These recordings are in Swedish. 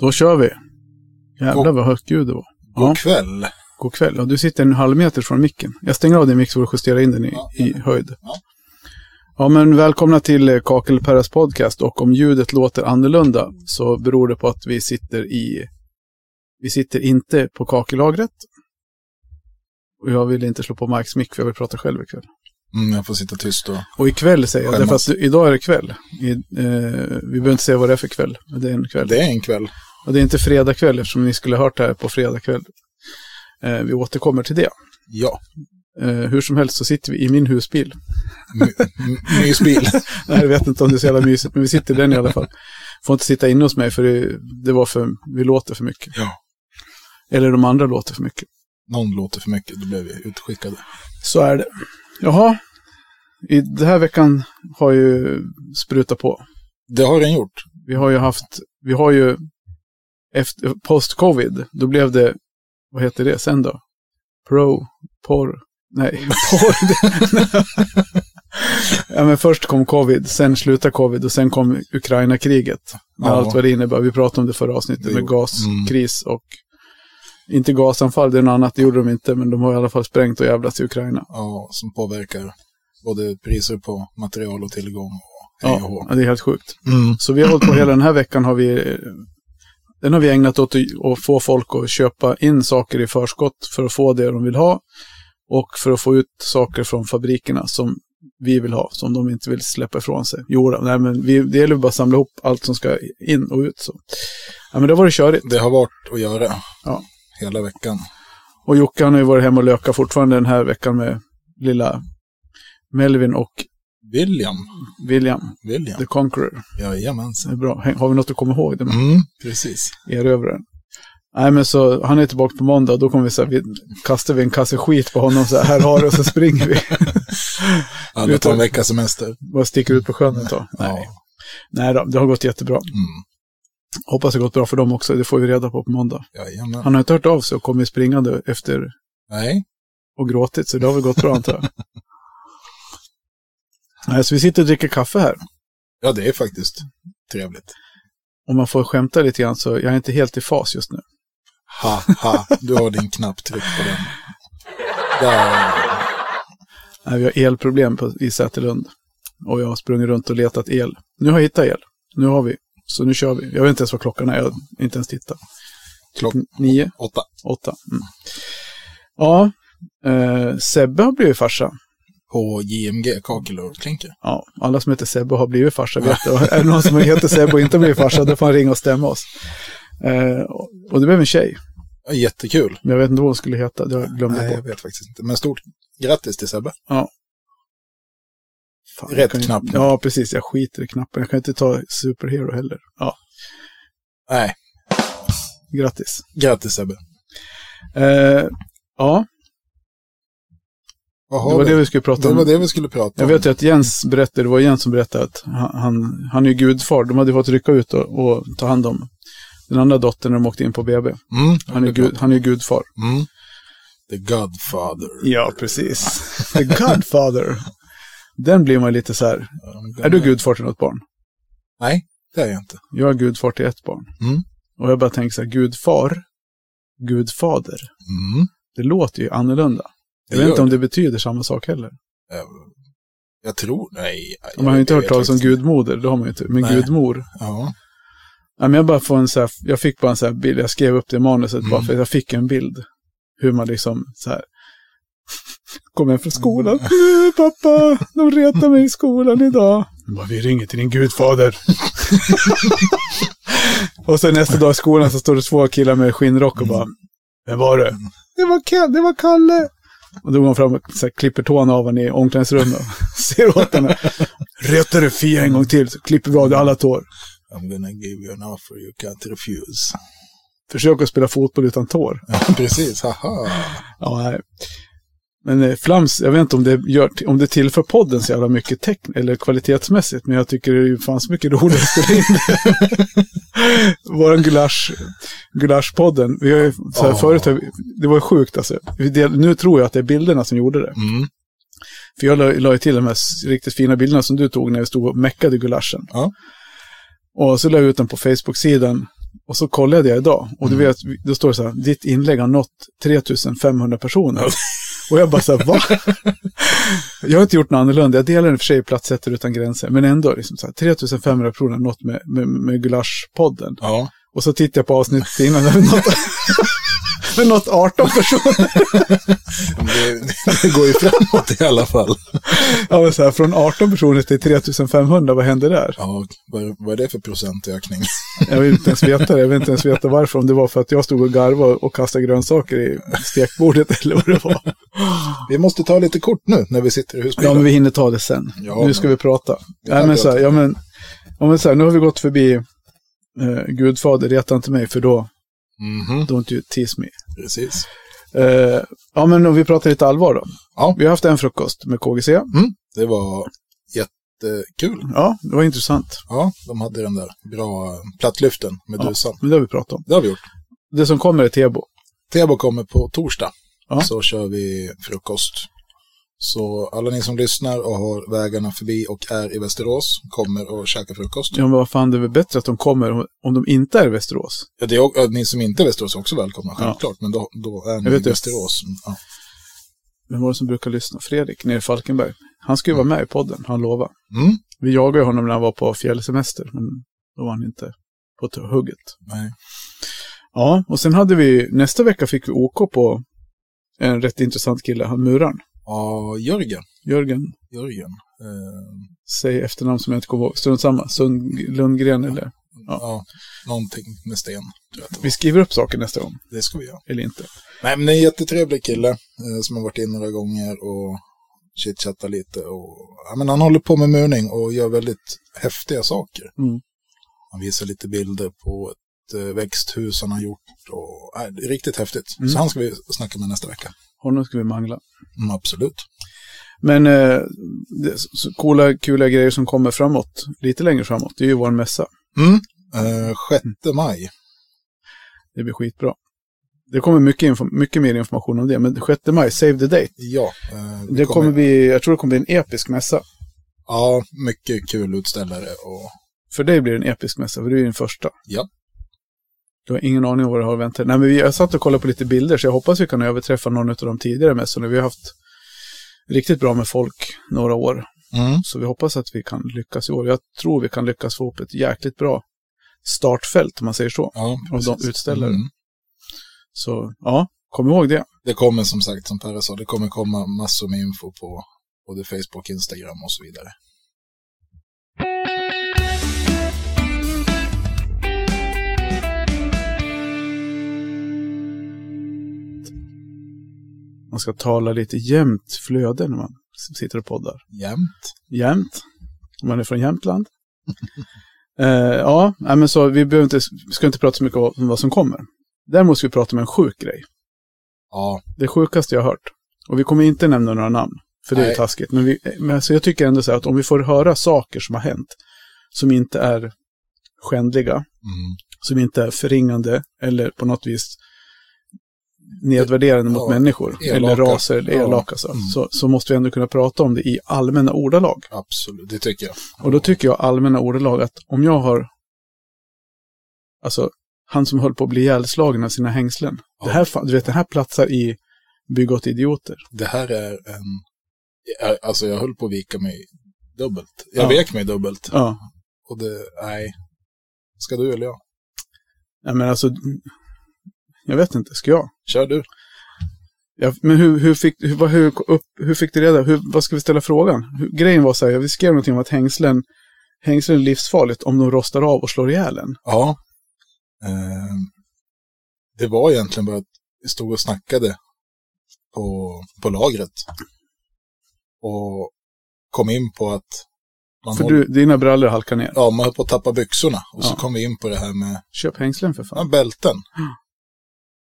Då kör vi. Jävlar God- vad högt ljud det var. God Ja, kväll. god kväll. Ja, du sitter en halv meter från micken. Jag stänger av din mick så du justerar in den i, Ja, i höjd. Ja. Ja, men välkomna till eh, Kakelperras podcast. Och om ljudet låter annorlunda så beror det på att vi sitter i... Vi sitter inte på kakellagret. Och jag vill inte slå på Marks mick för jag vill prata själv ikväll. Mm, jag får sitta tyst och... Och ikväll säger jag, därför att idag är det kväll. I, eh, vi behöver inte säga vad det är för kväll, det är en kväll. Det är en kväll. Och det är inte fredag kväll eftersom ni skulle ha hört det här på fredag kväll. Eh, vi återkommer till det. Ja. Eh, hur som helst så sitter vi i min husbil. My- Mysbil. Nej, jag vet inte om det är så jävla mysigt, men vi sitter i den i alla fall. Får inte sitta inne hos mig för det, det var för, vi låter för mycket. Ja. Eller de andra låter för mycket. Någon låter för mycket, då blev vi utskickade. Så är det. Jaha, i den här veckan har ju sprutat på. Det har den gjort. Vi har ju haft, vi har ju efter, post-covid, då blev det, vad heter det sen då? Pro, porr, nej, porr. ja men först kom covid, sen slutade covid och sen kom Ukraina-kriget. Med Ja. allt vad det innebär. Vi pratade om det förra avsnittet Det med gaskris och inte gasanfall, det är något annat, det gjorde de inte, men de har i alla fall sprängt och jävlats i Ukraina. Ja, som påverkar både priser på material och tillgång. Och ja, det är helt sjukt. Mm. Så vi har hållit på hela den här veckan har vi den har vi ägnat åt att få folk att köpa in saker i förskott för att få det de vill ha och för att få ut saker från fabrikerna som vi vill ha, som de inte vill släppa ifrån sig. Jo, nej, men vi, det gäller bara att samla ihop allt som ska in och ut. Så. Ja, men det var det körigt. Det har varit att göra. Ja. Hela veckan. Och Jocke han har ju varit hemma och löka fortfarande den här veckan med lilla Melvin och William. William, William. the Conqueror. Det Jajamensan. är bra. Har vi något att komma ihåg? Det med? Mm, precis. erövraren. Nej men så han är tillbaka på måndag och då kommer vi så här, vi kastar vi en kasse skit på honom så här, här har du och så springer vi. Alla tar en veckas semester. Bara sticker ut på sjön ett tag. Nej. Ja. Nej då, det har gått jättebra. Mm. Hoppas det har gått bra för dem också, det får vi reda på på måndag. Jajamän. Han har inte hört av sig och kommit springande efter Nej. och gråtit så det har väl gått bra antar jag. Nej, så vi sitter och dricker kaffe här. Ja, det är faktiskt trevligt. Om man får skämta lite grann så jag är inte helt i fas just nu. Ha, ha. Du har din knapp tryck på den. Där. Nej, vi har elproblem på, i Säterlund. Och jag har sprungit runt och letat el. Nu har jag hittat el. Nu har vi. Så nu kör vi. Jag vet inte ens vad klockan är. Jag har inte ens tittat. Klock N- Nio? åtta. Åtta? Mm. Ja. Eh, Sebbe har blivit farsa. På JMG, kakel och klinker. Ja, alla som heter Sebbe har blivit farsa vet det. Är det någon som heter Sebbe och inte blivit farsa, då får han ringa och stämma oss. Eh, och- det blev en tjej. Ja, jättekul. Men jag vet inte vad hon skulle heta. Jag glömt Nej, jag bort. vet faktiskt inte. Men stort grattis till Sebbe. Fan, rätt jag kan knapp. Ja, precis. Jag skiter i knappen. Jag kan inte ta Superhero heller. Ja, Nej, grattis. grattis Sebbe. Eh, ja, Det var det vi skulle prata Det om. var det vi skulle prata Jag om. vet ju att Jens berättade, det var Jens som berättade att han, han, är gudfar. De hade fått rycka ut och, och ta hand om den andra dottern när de åkte in på BB. Mm, Han är, gud, han är gudfar. Mm. The Godfather. Ja, precis. The Godfather. Den blir man lite så här. Ja, Är du gudfar till något barn? Nej, det är jag inte. Jag är gudfar till ett barn. Mm. Och jag bara tänker så här, gudfar, gudfader. Mm. Det låter ju annorlunda. Jag vet inte om det. det betyder samma sak heller. Jag, jag tror, nej. Man har ju inte jag hört talas om gudmoder, det har man ju inte. Men Nej. gudmor. Ja, Ja, men jag bara får en så här, jag fick bara en så här bild, jag skrev upp det i manuset bara Mm. för att jag fick en bild. Hur man liksom så här, kom hem från skolan. Mm. "Eh, Pappa, de retar mig i skolan idag. Jag Bara, vi ringer till din gudfader. och sen nästa dag i skolan så står det två killar med skinnrock och bara, vem var det? Det var, Ken, det var Kalle. Och då går han fram och så här, klipper tån av honom i omklädningsrummet. Ser åt henne. Retar du Fia en gång till så klipper vi av dig alla tår. I'm gonna give you an offer you can't refuse. Försök att spela fotboll utan tår. Ja, precis, haha. Ja, nej. Men eh, Flams, jag vet inte om det, gör, om det tillför podden så jävla mycket teckn eller kvalitetsmässigt, men jag tycker det fanns mycket roligare att spela in Våran gulasch, gulaschpodden. Vi har ju, så här, Ja. förut, det var ju sjukt alltså. Nu tror jag att det är bilderna som gjorde det. Mm. För jag la, la ju till de här riktigt fina bilderna som du tog när vi stod och meckade gulaschen. Ja. Och så la jag ut den på Facebook-sidan. Och så kollade jag idag och du Mm. vet, då står det så här, ditt inlägg har nått 3500 personer. Och jag bara så här, va? Jag har inte gjort något annorlunda. Jag delar i och för sig platsätter utan gränser. Men ändå, liksom så här, 3500 personer har nått med, med, med Gulasch-podden. Ja, Och så tittar jag på avsnittet innan. Har nått 18 personer. det, det går ju framåt i alla fall. Ja, men så här, från 18 personer till 3500, vad hände där? Ja, vad, vad är det för procentökning? Jag vill inte ens veta det. Jag vill inte ens veta varför. Om det var för att jag stod och garvade och kastade grönsaker i stekbordet eller vad det var. Vi måste ta lite kort nu när vi sitter i Ja, husbilen. men vi hinner ta det sen. Ja, nu ska men- vi prata. Nej, men så här, ja, men, ja, men så här, nu har vi gått förbi eh, Gudfader, reta inte mig för då, Mhm, don't you tease me. Precis. Eh, ja, men om vi pratar lite allvar då. Ja. Vi har haft en frukost med KGC. Mm, det var jättekul. Ja, det var intressant. Ja, de hade den där bra plattlyften med Ja. dusan. Men det har vi pratat om. Det har vi gjort. Det som kommer är Tebo. Tebo kommer på torsdag. Ja. Så kör vi frukost. Så alla ni som lyssnar och har vägarna förbi och är i Västerås kommer att käka frukost. Ja, men vad fan, det är väl bättre att de kommer om- om de inte är i Västerås. Ja, det är, och- ja, ni som inte är i Västerås är också välkomna, Ja. självklart. Men då, då är ni i. Västerås. Ja. Vem var det som brukar lyssna? Fredrik, nere i Falkenberg. Han skulle ju vara med i podden, han lovade. Mm. Vi jagade honom när han var på fjällsemester, men då var han inte på hugget. Nej. Ja, och sen hade vi, nästa vecka fick vi OK på en rätt intressant kille, han muraren. Ja, Jörgen. Jörgen, Jörgen. Eh, säg efternamn som jag inte kommer ihåg. Strunt samma, Sund Lundgren eller... Ja. ja. någonting med sten. Vi skriver upp saker nästa gång, det ska vi göra. eller inte. Nej, men det är en jättetrevlig kille eh, som har varit in några gånger och chitchattar lite. Och, ja, men han håller på med murning och gör väldigt häftiga saker. Mm. Han visar lite bilder på ett eh, växthus han har gjort. Och, är riktigt häftigt. Mm. Så han ska vi snacka med nästa vecka. Honom ska vi mangla. Mm, absolut. Men eh, det, så coola, kula grejer som kommer framåt, lite längre framåt, det är ju vår mässa. Mm. Eh, 6 maj. Det blir skitbra. Det kommer mycket, mycket mer information om det, men 6 maj, save the date. Ja, eh, Det kommer bli, jag tror det kommer bli en episk mässa. Ja, mycket kul utställare och För dig blir det en episk mässa, för du är den första. Ja. Du har ingen aning om vad du har att vänta. Nej, men vi, jag satt och kollade på lite bilder, så jag hoppas vi kan överträffa någon av de tidigare mässorna. Vi har haft riktigt bra med folk några år. mm. Så vi hoppas att vi kan lyckas i år. Jag tror vi kan lyckas få upp ett jäkligt bra startfält, om man säger så. ja, Av de utställare. Mm. Så ja, kom ihåg det. Det kommer som sagt, som Perre sa, det kommer komma massor med info på både Facebook, Instagram och så vidare. Man ska tala lite jämnt flöde när man sitter och poddar. Jämt. Jämt. Om man är från Jämtland. eh, ja, men så vi, behöver inte, ska inte prata så mycket om vad som kommer. Däremot ska vi prata om en sjuk grej. Ja, Det sjukaste jag har hört. Och vi kommer inte nämna några namn. För det är Nej. taskigt. Men, vi, men alltså jag tycker ändå så här att om vi får höra saker som har hänt. Som inte är skändliga. mm. Som inte är förringande. Eller på något vis nedvärderande mot Ja, människor. elaka. Eller raser eller Ja. elaka. Så, Mm. så, så måste vi ändå kunna prata om det i allmänna ordalag. absolut. Det tycker jag. Och då tycker jag allmänna ordalag att om jag har, alltså han som höll på att bli ihjälslagen av sina hängslen. Ja. Det här, du vet, det här platsar i Bygg åt idioter. Det här är en... Alltså jag höll på att vika mig dubbelt. Jag Ja. vek mig dubbelt. Ja, Och det, nej. Ska du eller jag? Nej, men alltså, jag vet inte, ska jag? Kör du. Ja, men hur, hur, fick, hur, hur, upp, hur fick du reda hur, Vad ska vi ställa frågan? Hur, grejen var så här, vi skrev någonting om att hängslen, hängslen är livsfarligt om de rostar av och slår ihjäl en. Ja. Eh, det var egentligen bara att vi stod och snackade på, på lagret. Och kom in på att man, För håller, du, dina brallor halkar ner. ja, man höll på att tappa byxorna. Och så Ja. kom vi in på det här med Köp hängslen för ja, fan. bälten. Mm.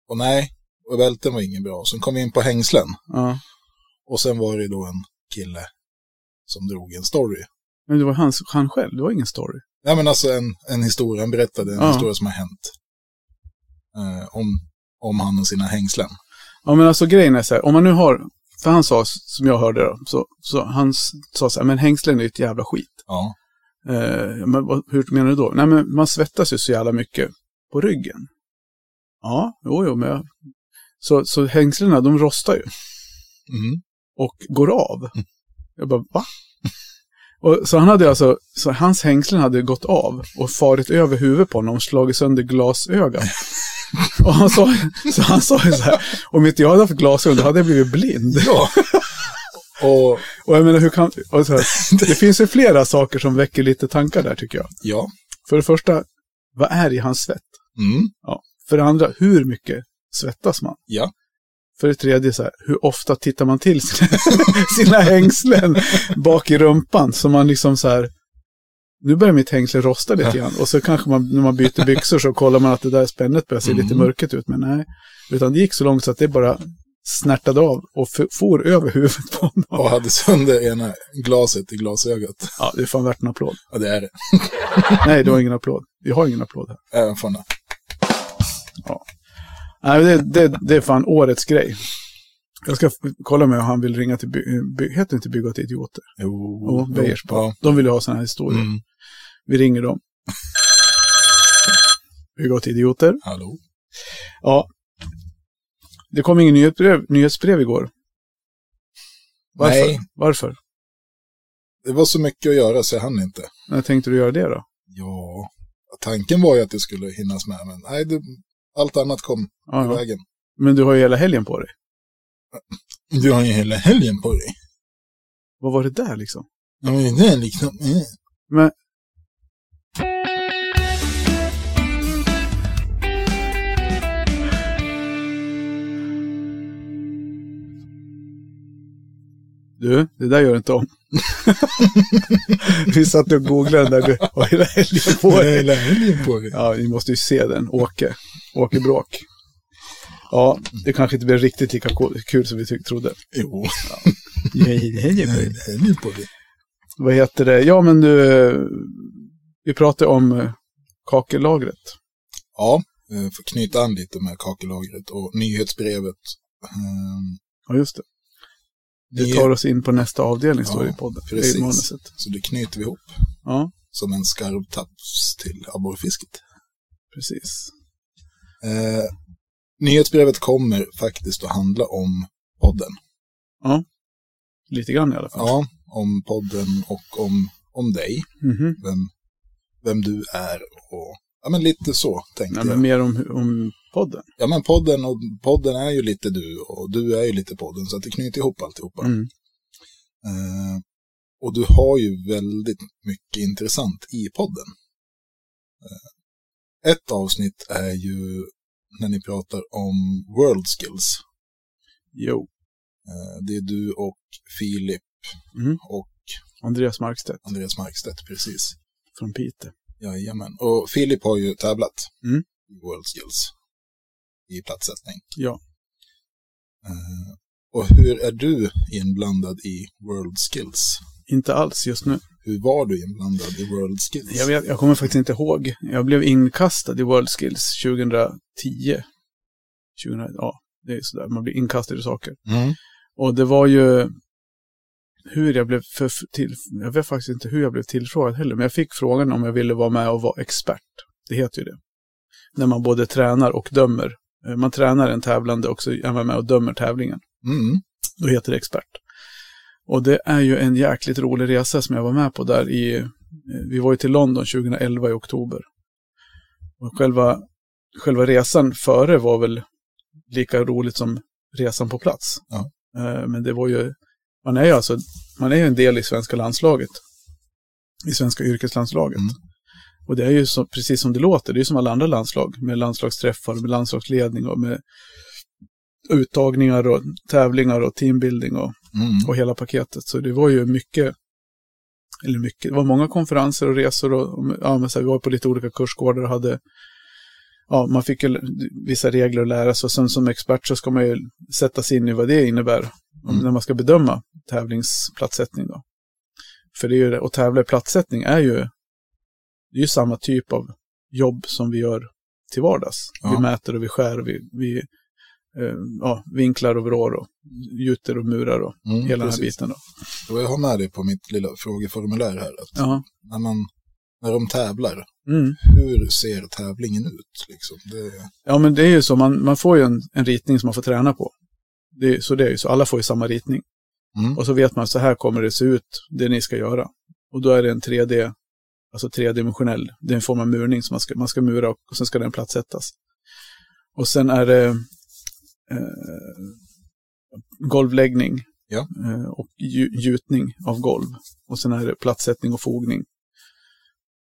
Och nej, och bälten var inget bra. Sen kom vi in på hängslen. Ja. Och sen var det då en kille som drog en story. Men det var hans, han själv, det var ingen story. Ja, men alltså en, en historia, han berättade en Ja. historia som har hänt. Eh, om, om han och sina hängslen. Ja, men alltså grejen är så här, om man nu har, för han sa, som jag hörde då, så, så han sa så här, men hängslen är ju ett jävla skit. Ja, Eh, men vad, hur menar du då? Nej, men man svettas ju så jävla mycket på ryggen. Ja, jo, jo, men jag... Så, så hängslena, de rostar ju Mm. och går av. Jag bara, va? Och, så han hade alltså, så hans hängslen hade gått av och farit över huvudet på honom och slagit sönder glasögat. och han sa, så han sa ju så här, om inte jag hade haft glasögon då hade jag blivit blind. Ja. och Och jag menar, hur kan, här, det finns ju flera saker som väcker lite tankar där tycker jag. ja. För det första, vad är i hans svett? Mm. För det andra, hur mycket svettas man? Ja. För det tredje, så här, hur ofta tittar man till sina, sina hängslen bak i rumpan? Så man liksom så här, nu börjar mitt hängsle rosta lite grann. Och så kanske man, när man byter byxor så kollar man att det där spännet börjar se lite Mm. mörket ut. Men nej, utan det gick så långt så att det bara snärtade av och for över huvudet på honom. Och hade sönder ena glaset i glasögat. Ja, det är fan värt en applåd. Ja, det är det. Nej, det var ingen applåd. Vi har ingen applåd här. Även från det. Nej, det, det, det är fan årets grej. Jag ska kolla med om han vill ringa till, by, heter det inte Bygga till idioter? Jo. Jo, Beijersbo. Ja. De vill ju ha sådana här historier. Mm. Vi ringer dem. Bygga till idioter. Hallå. Ja. Det kom ingen nyhetsbrev, nyhetsbrev igår. Varför? Nej. Varför? Det var så mycket att göra så jag hann inte. När tänkte du göra det då? Ja, tanken var ju att det skulle hinnas med, men nej, det, allt annat kom Ja, i ja. vägen. Men du har ju hela helgen på dig. Du har ju hela helgen på dig. Vad var det där liksom? Ja, men det är liksom... Mm. Men... Du, det där gör du inte om. Vi satt och googlade den där har hela helgen på dig. hela helgen på dig. Ja, ni måste ju se den. Åke. Åke Bråk. Ja, det kanske inte blir riktigt lika kul som vi trodde. Jo, hela helgen på dig. Vad heter det? Ja, men du, vi pratade om eh, kakellagret. Ja, eh, för att knyta an lite med kakellagret och nyhetsbrevet. Ehm, Ja, just det. Det tar oss in på nästa avdelning, står det i Ja, podden. Det precis. är manuset. Så det knyter vi ihop Ja, som en skarvtaps till abborrfisket. precis. Eh, nyhetsbrevet kommer faktiskt att handla om podden. Lite grann i alla fall. Ja, om podden och om, om dig. Mhm. Vem, vem du är och ja, men lite så tänkte Nej, jag. men mer om, om podden. Ja, men podden och podden är ju lite du och du är ju lite podden så att det knyter ihop alltihopa. Mm. Eh, och du har ju väldigt mycket intressant i podden. Eh, ett avsnitt är ju när ni pratar om world skills. Jo. Eh, det är du och Filip Mm. och Andreas Markstedt Andreas Markstedt, precis. från Piteå. Jajamän. Och Filip har ju tävlat Mm. i world skills i platssättning. Ja. Eh, och hur är du inblandad i world skills? Inte alls just nu. Hur var du inblandad i world skills? Jag, vet, jag kommer faktiskt inte ihåg. Jag blev inkastad i World Skills 2010. 2000, ja, det är sådär. Man blir inkastad i saker. Mm. Och det var ju hur jag blev för, till, jag vet faktiskt inte hur jag blev tillfrågad heller, men jag fick frågan om jag ville vara med och vara expert. Det heter ju det. När man både tränar och dömer. Eh, Man tränar en tävlande och så är man med och dömer tävlingen. Mm. Då heter det expert. Och det är ju en jäkligt rolig resa som jag var med på där i, eh, vi var ju till London 2011 i oktober. Och själva, själva resan före var väl lika roligt som resan på plats. Ja. Eh, Men det var ju, man är ju alltså, man är ju en del i svenska landslaget. I svenska yrkeslandslaget. Mm. Och det är ju så, precis som det låter, det är ju som alla andra landslag. Med landslagsträffar, med landslagsledning och med uttagningar och tävlingar och teambuilding och, Mm. och hela paketet. Så det var ju mycket, eller mycket, det var många konferenser och resor och, och ja, men så här, vi var på lite olika kursgårdar och hade, ja, man fick ju vissa regler att lära sig och sen som expert så ska man ju sätta sig in i vad det innebär Mm. när man ska bedöma tävlingsplatssättning då. För det är ju det, och tävla i platssättning är ju, det är ju samma typ av jobb som vi gör till vardags. Vi Ja. mäter och vi skär vi, vi eh, ja, vinklar och vrår och gjuter och murar och Mm, hela den här precis. biten då. Jag har med dig på mitt lilla frågeformulär här. Att när, man, när de tävlar, Mm. hur ser tävlingen ut? Liksom? Det, Ja, men det är ju så. Man, man får ju en, en ritning som man får träna på. Det, så det är ju så. Alla får ju samma ritning. mm. Och så vet man så här kommer det se ut, det ni ska göra. Och då är det en 3D, alltså tredimensionell, det är en form av murning som man ska, man ska mura och, och sen ska den plattsättas. Och sen är det eh, golvläggning Ja. eh, och gju, gjutning av golv. Och sen är det plattsättning och fogning.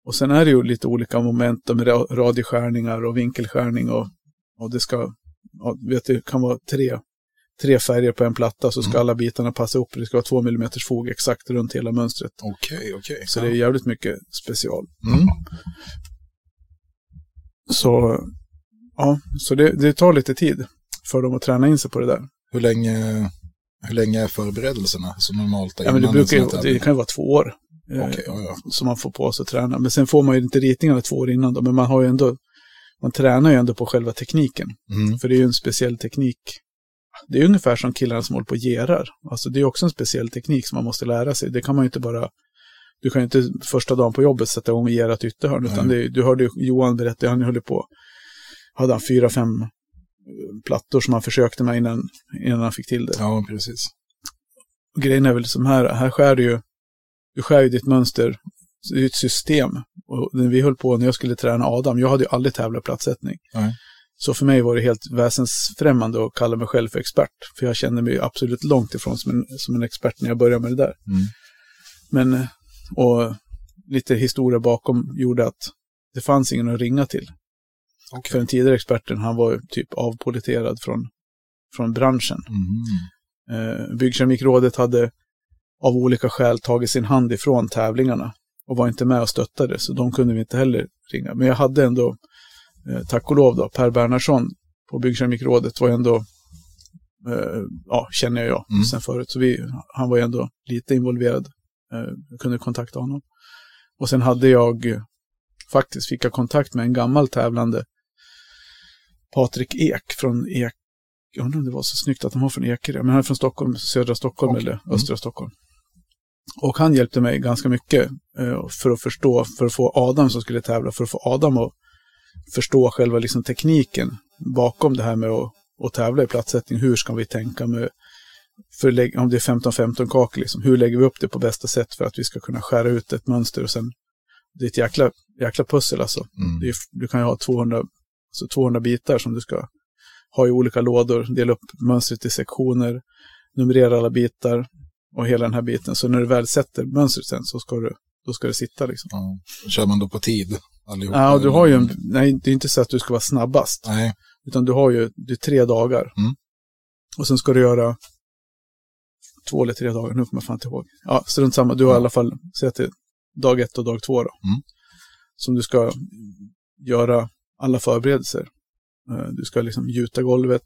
Och sen är det ju lite olika moment med ra- radioskärningar och vinkelskärning och, och det ska, ja, vet du, kan vara tre, tre färger på en platta så ska Mm. alla bitarna passa ihop. Det ska vara två millimeters fog exakt runt hela mönstret. Okej, okej. Så Ja. det är jävligt mycket special. Mm. Så, ja, så det, det tar lite tid för dem att träna in sig på det där. Hur, länge, hur länge är förberedelserna som normalt? Ja, men det, brukar ju, det kan ju vara två år eh, Okej, ja, ja. som man får på sig att träna. Men sen får man ju inte ritningarna två år innan då, men man har ju ändå, man tränar ju ändå på själva tekniken. Mm. För det är ju en speciell teknik. Det är ungefär som killarna som håller på och gerar. Alltså det är också en speciell teknik som man måste lära sig. Det kan man ju inte bara, du kan ju inte första dagen på jobbet sätta igång och gera ett ytterhörn. Utan Nej. det, är- du hörde ju Johan berätta, han höll på, hade han fyra, fem eh, plattor som han försökte med innan, innan han fick till det. ja, precis. Och grejen är väl som här, här skär du ju, du skär ju ditt mönster, det är ett system. Och när vi höll på, när jag skulle träna Adam, jag hade ju aldrig tävlat plattsättning. Nej. Så för mig var det helt väsensfrämmande att kalla mig själv för expert. För jag kände mig absolut långt ifrån som en, som en expert när jag började med det där. Mm. Men, och lite historia bakom gjorde att det fanns ingen att ringa till. Okej. För den tidigare experten, han var typ avpoliterad från, från branschen. Mm. Eh, Byggkeramikrådet hade av olika skäl tagit sin hand ifrån tävlingarna och var inte med och stöttade, så de kunde vi inte heller ringa. Men jag hade ändå, eh, tack och lov då, Per Bernhardsson på Byggkeramikrådet var ändå, eh, ja, känner jag Mm. sen förut, så vi, han var ändå lite involverad. Eh, jag kunde kontakta honom. Och sen hade jag, eh, faktiskt fick jag kontakt med en gammal tävlande, Patrik Ek från Ek jag undrar om det var så snyggt att han var från Ekerö, men han är från Stockholm, södra Stockholm Okej. eller Mm. östra Stockholm. Och han hjälpte mig ganska mycket eh, för att förstå, för att få Adam som skulle tävla, för att få Adam att förstå själva liksom tekniken bakom det här med att, att tävla i platssättning. Hur ska vi tänka med, för om det är 15-15 kakor, liksom, hur lägger vi upp det på bästa sätt för att vi ska kunna skära ut ett mönster och sen, det är ett jäkla, jäkla pussel alltså. Mm. Är, du kan ju ha 200, alltså 200 bitar som du ska ha i olika lådor, dela upp mönstret i sektioner, numrera alla bitar och hela den här biten. Så när du väl sätter mönstret sen så ska, du, då ska det sitta liksom. Ja. Kör man då på tid allihop? Ja, och du har ju en, nej, det är inte så att du ska vara snabbast, Nej, utan du har ju det är tre dagar. Mm. Och sen ska du göra två eller tre dagar, nu kommer jag fan inte ihåg. Ja, strunt samma, du har Ja. i alla fall, säg att det är dag ett och dag två då. Mm. Som du ska göra alla förberedelser. Eh, Du ska liksom gjuta golvet,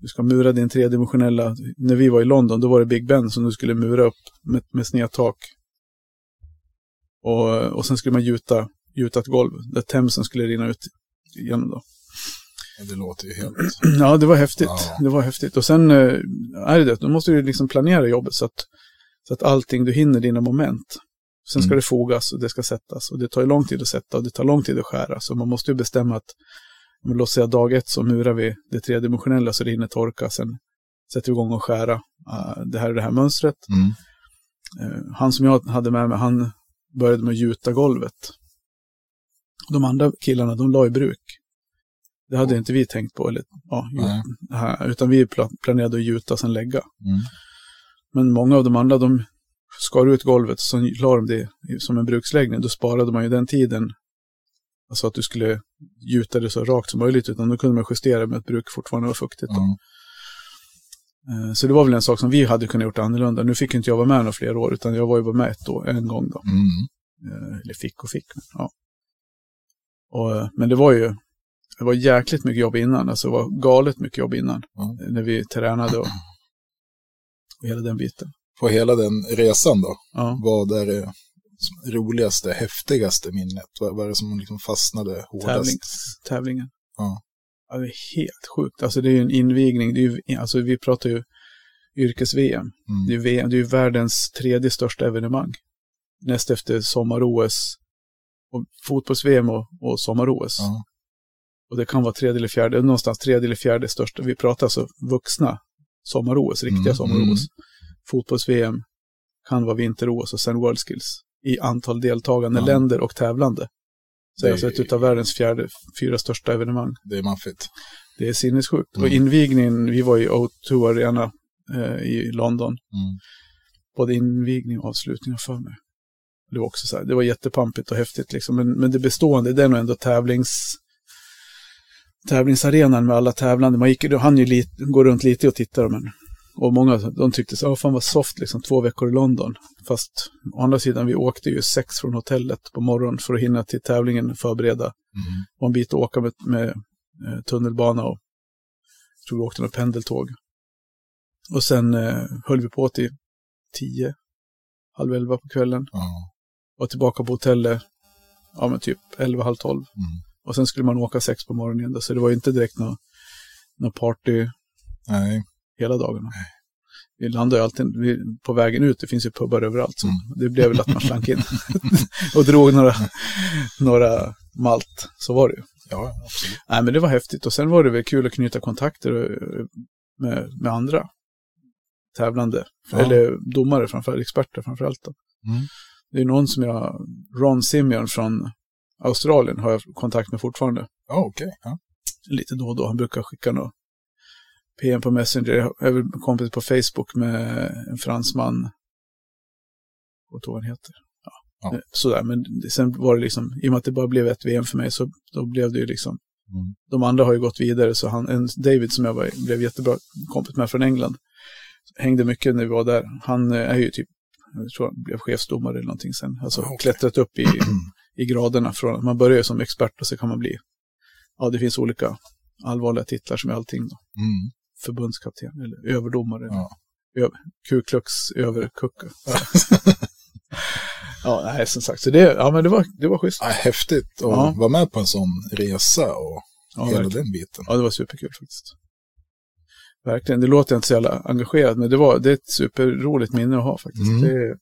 du ska mura din tredimensionella, när vi var i London då var det Big Ben som du skulle mura upp med, med snedtak. Och, och sen skulle man gjuta, gjuta ett golv där Themsen skulle rinna ut igenom då. det låter ju helt... Ja, det var häftigt. Ja. Det var häftigt. Och sen eh, är det det, då måste du liksom planera jobbet så att, så att allting, du hinner dina moment. Sen ska Mm. det fogas och det ska sättas. Och det tar ju lång tid att sätta och det tar lång tid att skära. Så man måste ju bestämma att, men låt säga dag ett så murar vi det tredimensionella så det hinner torka. Sen sätter vi igång och skära. Ah, det här är det här mönstret. Mm. Eh, han som jag hade med mig, han började med att gjuta golvet. De andra killarna, de la i bruk. Det hade inte vi tänkt på. Eller, ja, här, utan vi pla- planerade att gjuta och sen lägga. Mm. Men många av de andra, de skar ut golvet och så la de det som en bruksläggning. Då sparade man ju den tiden. Alltså att du skulle gjuta det så rakt som möjligt. Utan då kunde man justera med att bruk fortfarande var fuktigt. Ja. Eh, Så det var väl en sak som vi hade kunnat gjort annorlunda. Nu fick inte jag vara med några fler år, utan jag var ju bara med ett år, en gång då. Mm. Eh, Eller fick och fick. Men, ja. och, eh, men det var ju det var jäkligt mycket jobb innan. Alltså det var galet mycket jobb innan. Eh, När vi tränade och, och hela den biten. På hela den resan då, Ja. vad är det roligaste, häftigaste minnet? Vad, vad är det som liksom fastnade hårdast? Tävlings, tävlingen. Ja. Ja, det är helt sjukt. Alltså det är ju en invigning. Det är ju, alltså vi pratar ju yrkes-VM. Mm. Det är, VM, det är ju världens tredje största evenemang. Näst efter sommar-OS och fotbolls-VM och, och sommar-OS. Ja. Och det kan vara tredje eller fjärde, någonstans tredje eller fjärde största. Vi pratar alltså vuxna sommar-OS, riktiga Mm, sommar-OS. mm. Fotbolls-VM kan vara vinter-OS och sen World Skills. I antal deltagande Ja. länder och tävlande. Så det är alltså ett av världens fjärde, fyra största evenemang. Det är maffigt. Det är sinnessjukt. Mm. Och invigningen, vi var i O2 Arena eh, i London. Mm. Både invigning och avslutning för mig. Det var också så här, det var jättepampigt och häftigt liksom. Men, men det bestående, det är nog ändå tävlings tävlingsarenan med alla tävlande. Man gick, då hann ju lite, gå runt lite och titta. Men, och många de tyckte så, "Åh, fan vad soft liksom, två veckor i London. Fast å andra sidan, vi åkte ju sex från hotellet på morgonen för att hinna till tävlingen och förbereda. Mm. Och en bit att åka med, med eh, tunnelbana och jag tror vi åkte något pendeltåg. Och sen eh, höll vi på till tio, halv elva på kvällen. Ja. Var tillbaka på hotellet, ja men typ elva, halv tolv. Mm. Och sen skulle man åka sex på morgonen igen. Så det var ju inte direkt någon nå party Nej. Hela dagarna. Vi landade ju alltid på vägen ut, det finns ju pubbar överallt. Så Mm. det blev väl att man slank in och drog några, några malt. Så var det ju. Ja, absolut. Nej, men det var häftigt. Och sen var det väl kul att knyta kontakter eh, med, med andra tävlande. Ja. Eller domare framför experter framför allt. Då. Mm. Det är någon som jag, Ron Simeon från Australien har jag kontakt med fortfarande. Ja, okej. Ja. Lite då och då. Han brukar skicka något PM på Messenger. Jag är kompis på Facebook med en fransman. Jag inte vad han heter. Ja. Ja. Eh, Sådär, men sen var det liksom, i och med att det bara blev ett VM för mig så då blev det ju liksom Mm. de andra har ju gått vidare, så han, en David som jag var, blev jättebra kompis med från England, hängde mycket när vi var där. Han eh, är ju typ, jag tror han blev chefsdomare eller någonting sen. Alltså Ah, okej. klättrat upp i, i graderna. Från, man börjar ju som expert och så kan man bli, ja det finns olika allvarliga titlar som är allting då. Mm. Förbundskapten eller överdomare. Ja. Över, Kuklux överkucka. ja, nej som sagt, så det, ja, men det, var, det var schysst. Ja, häftigt att Ja. vara med på en sån resa och Ja, hela verkligen. den biten. Ja, det var superkul faktiskt. Verkligen. Det låter inte så jävla engagerat, men det, var, det är ett superroligt minne att ha faktiskt. Mm. Det,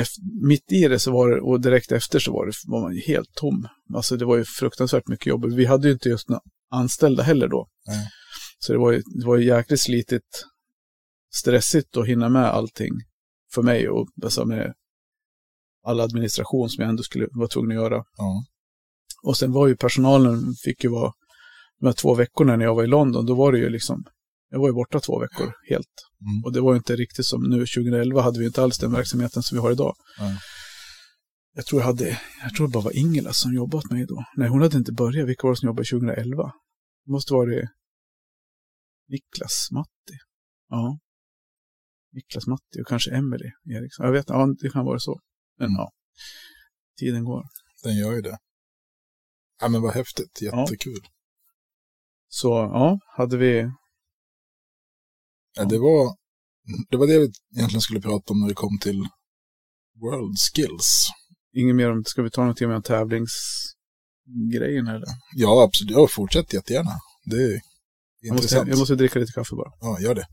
ef- mitt i det så var det, och direkt efter så var, det, var man ju helt tom. Alltså det var ju fruktansvärt mycket jobb. Vi hade ju inte just några anställda heller då. Nej. Så det var ju, det var ju jäkligt slitigt, stressigt att hinna med allting för mig och alltså med all administration som jag ändå skulle vara tvungen att göra. Ja. Och sen var ju personalen, fick ju vara, de här två veckorna när jag var i London, då var det ju liksom, jag var ju borta två veckor helt. Mm. Och det var ju inte riktigt som nu, 2011 hade vi inte alls den verksamheten som vi har idag. Nej. Jag tror jag hade, jag tror det bara var Ingela som jobbade åt mig då. Nej, hon hade inte börjat. Vilka var det som jobbade 2011? Det måste vara det Niklas Matti. Ja. Niklas Matti och kanske Emily Eriksson. Jag vet ja, det kan vara så. Men ja, tiden går. Den gör ju det. Ja, men vad häftigt. Jättekul. Så ja, hade vi Ja, det, var, det var det vi egentligen skulle prata om när vi kom till World Skills. inget mer om, ska vi ta någonting om tävlingsgrejen eller? Ja, absolut. Ja, fortsätt jättegärna. Det är Jag måste, jag måste dricka lite kaffe bara. Ja, gör det.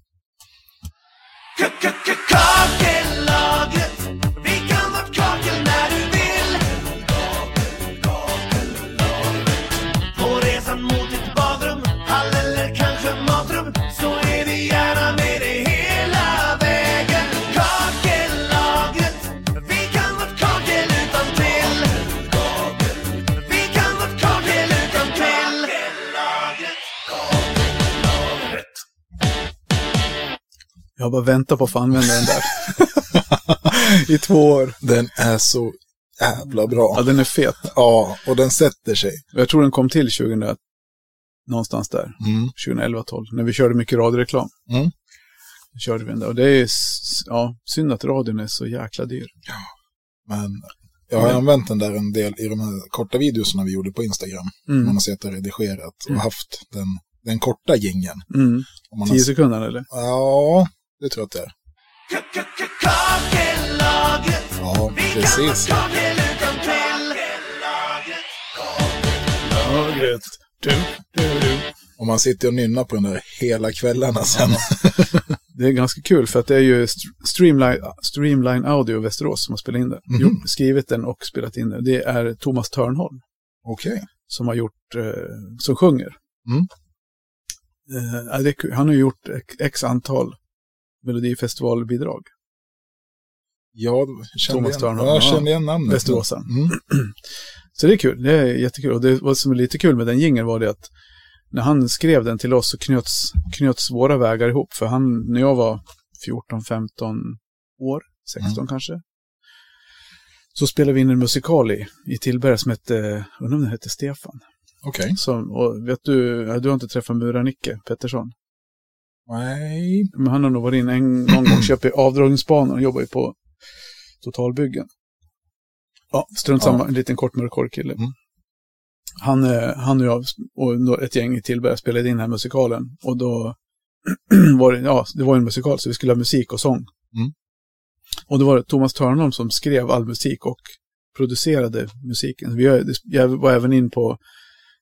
Jag har bara väntat på att få använda den där. I två år. Den är så jävla bra. Ja, den är fet. Ja, och den sätter sig. Jag tror den kom till 2000, någonstans där. Mm. 2011 12 när vi körde mycket radioreklam. Mm. Då körde vi den där. Och det är ja, synd att radion är så jäkla dyr. Men jag har Mm. använt den där en del i de här korta videorna vi gjorde på Instagram. Mm. Man har sett det redigerat och Mm. haft den, den korta gingen. Mm. Om man 10 har, sekunder eller? ja, det tror jag att det är. Ja, precis. Du, du, du. Och man sitter och nynnar på den där hela kvällarna sen. det är ganska kul för att det är ju St- Streamline, Streamline Audio Västerås som har spelat in det. Mhm. Jo, skrivit den och spelat in den. Det är Thomas Törnholm Okej. som har gjort, eh, som sjunger. Mm. Eh, han har gjort x antal Melodifestivalbidrag. Ja, Thomas igen, jag ja. känner igen namnet. Västeråsaren. Mm. Så det är kul, det är jättekul. Och det, vad som är lite kul med den jingeln var det att när han skrev den till oss så knöts, knöts våra vägar ihop. För han, när jag var 14, 15 år, 16 kanske, så spelade vi in en musikal i, i Tillberga som hette, undrar om den hette Stefan. Okej. Som, och vet du, du har inte träffat Mura-Nicke Pettersson? Nej. Men han har nog varit in en någon gång, köpt i avdragningsbanan och jobbar ju på totalbyggen. Ja, strunt Ja. samma, en liten kort mörkhårig kille. Mm. Han, eh, han och jag och ett gäng i Tillberga spelade in den här musikalen. Och då var det, ja, det var en musikal så vi skulle ha musik och sång. Mm. Och då var det Thomas Törnholm som skrev all musik och producerade musiken. Vi, jag var även in på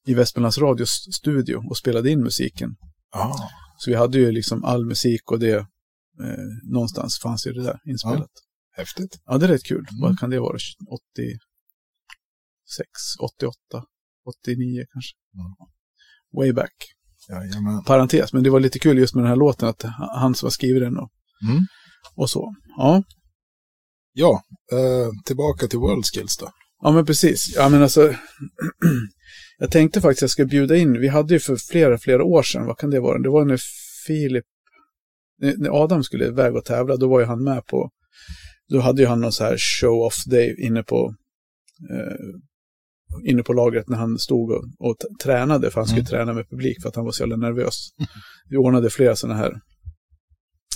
i Västmanlands Radios studio och spelade in musiken. Ja. Så vi hade ju liksom all musik och det, eh, någonstans fanns ju det där inspelat. Häftigt. Ja, det är rätt kul. Mm. Vad kan det vara? 86, 88, 89 kanske. Mm. Way back. Jajamän. Parentes, men det var lite kul just med den här låten att han som har skrivit den och, Mm. och så. Ja. Ja, eh, tillbaka till World Skills då. Ja, men precis. Ja, men alltså. jag tänkte faktiskt att jag ska bjuda in. Vi hade ju för flera, flera år sedan, vad kan det vara? Det var när Filip, när Adam skulle iväg och tävla, då var ju han med på, då hade ju han någon så här show-off day inne på, eh, inne på lagret när han stod och, och tränade, för han skulle Mm. träna med publik för att han var så jävla nervös. Vi ordnade flera sådana här.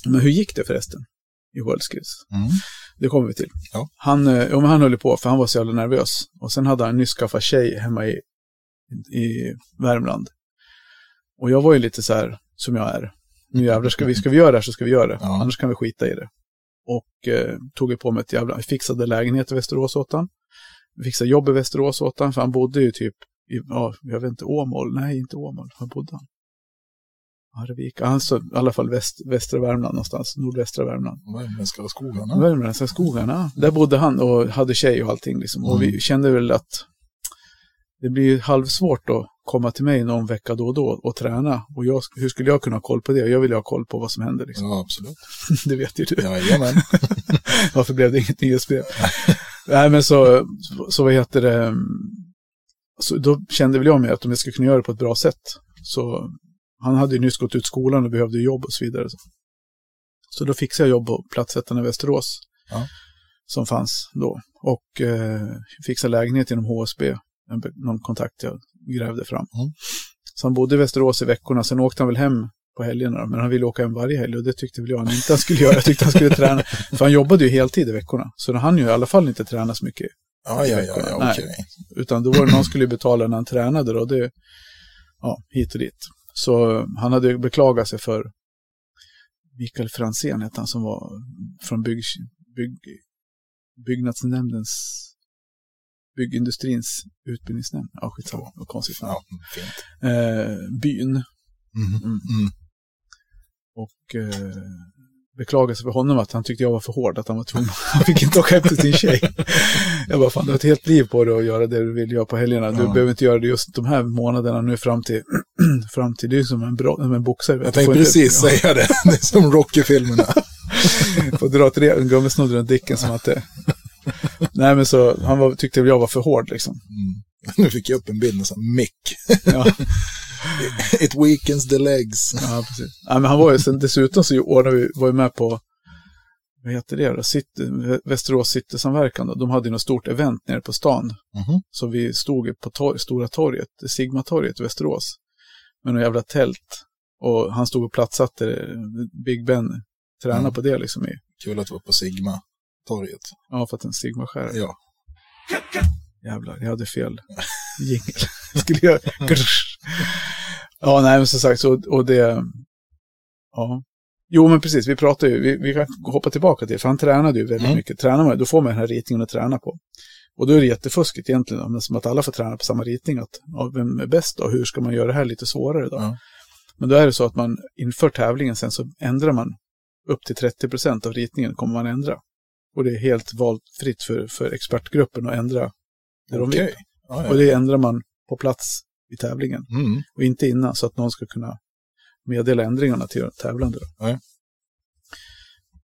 Men hur gick det förresten i World Skills? Mm. Det kommer vi till. Ja. Han, eh, ja, han höll på för han var så jävla nervös. Och sen hade han nyss skaffat tjej hemma i, i Värmland. Och jag var ju lite så här som jag är. Nu jävlar, ska vi, ska vi göra det här så ska vi göra det. Ja. Annars kan vi skita i det. Och eh, tog ju på mig ett jävla, jag fixade lägenhet i Västerås åt han. Fixade jobb i Västerås åt han, för han bodde ju typ i, ja, jag vet inte, Åmål, nej inte Åmål, var bodde han? Arvika, alltså i alla fall väst, västra Värmland någonstans, nordvästra Värmland. Värmländska skogarna. Värmländska skogarna. Där bodde han och hade tjej och allting. Liksom. Och vi Mm. kände väl att det blir halvsvårt att komma till mig någon vecka då och då och träna. Och jag, hur skulle jag kunna ha koll på det? Jag vill ha koll på vad som händer. Liksom. Ja, absolut. det vet ju du. Jajamän. Varför blev det inget nyhetsbrev? Nej, men så, så vad heter det? Så då kände väl jag mig att om jag skulle kunna göra det på ett bra sätt. Så han hade ju nyss gått ut skolan och behövde jobb och så vidare. Så då fixade jag jobb på Platsättarna i Västerås. Ja. Som fanns då. Och eh, fixade lägenhet genom HSB. En, någon kontakt jag grävde fram. Mm. Så han bodde i Västerås i veckorna. Sen åkte han väl hem på helgerna. Men han ville åka hem varje helg och det tyckte väl jag han inte han skulle göra. Jag tyckte han skulle träna. För han jobbade ju heltid i veckorna. Så han ju i alla fall inte träna så mycket. Ja, ja, ja, ja okej. Utan då var det någon skulle betala när han tränade då. Det, ja, hit och dit. Så han hade beklagat sig för Mikael Franzén hette han som var från bygg, bygg, byggnadsnämndens byggindustrins utbildningsnämnd. Ja, skitsamma. Vad konstigt namn. Ja, fint. Eh, byn. Mhm. Mm. Mm. Och eh, beklagade sig för honom att han tyckte jag var för hård. Att han var tvungen. Han fick inte åka hem till sin tjej. Jag bara, fan du har ett helt liv på dig att göra det du vill göra på helgerna. Du Ja. behöver inte göra det just de här månaderna nu fram till, fram till det är som en, bra, som en boxare. Jag tänkte precis säga det. Det är som Rocky-filmerna. Får dra ett re- en gummisnodd runt dicken som att det... Nej men så, han var, tyckte jag var för hård liksom. Mm. Nu fick jag upp en bild med sån mick. Ja. It weakens the legs. Ja, precis. Ja, men han var ju, sen, dessutom så ordnade vi, var ju med på, vad heter det då? City, Västerås Citysamverkan. Då. De hade ju något stort event nere på stan. Mhm. Så vi stod på tor- Stora torget, Sigmatorget i Västerås. Med några jävla tält. Och han stod och platsatte Big Ben. Tränade Mm. på det liksom i, Kul att vara på Sigma-torget. ja för att en Sigma-skärare. Ja. Jävlar, jag hade fel jingel. Skulle jag... Ja, nej, men som sagt, så, och det... Ja. Jo, men precis, vi pratade ju, vi, vi kan hoppa tillbaka till, för han tränade ju väldigt Mm. mycket. Tränar man, då får man den här ritningen att träna på. Och då är det jättefuskigt egentligen, är som att alla får träna på samma ritning. Att, ja, vem är bäst då? Hur ska man göra det här lite svårare då? Ja. Men då är det så att man inför tävlingen sen så ändrar man upp till 30 procent av ritningen kommer man ändra. Och det är helt valfritt för, för expertgruppen att ändra det de vill. Ja, ja. Och det ändrar man på plats i tävlingen. Mm. Och inte innan så att någon ska kunna meddela ändringarna till tävlande. Nej.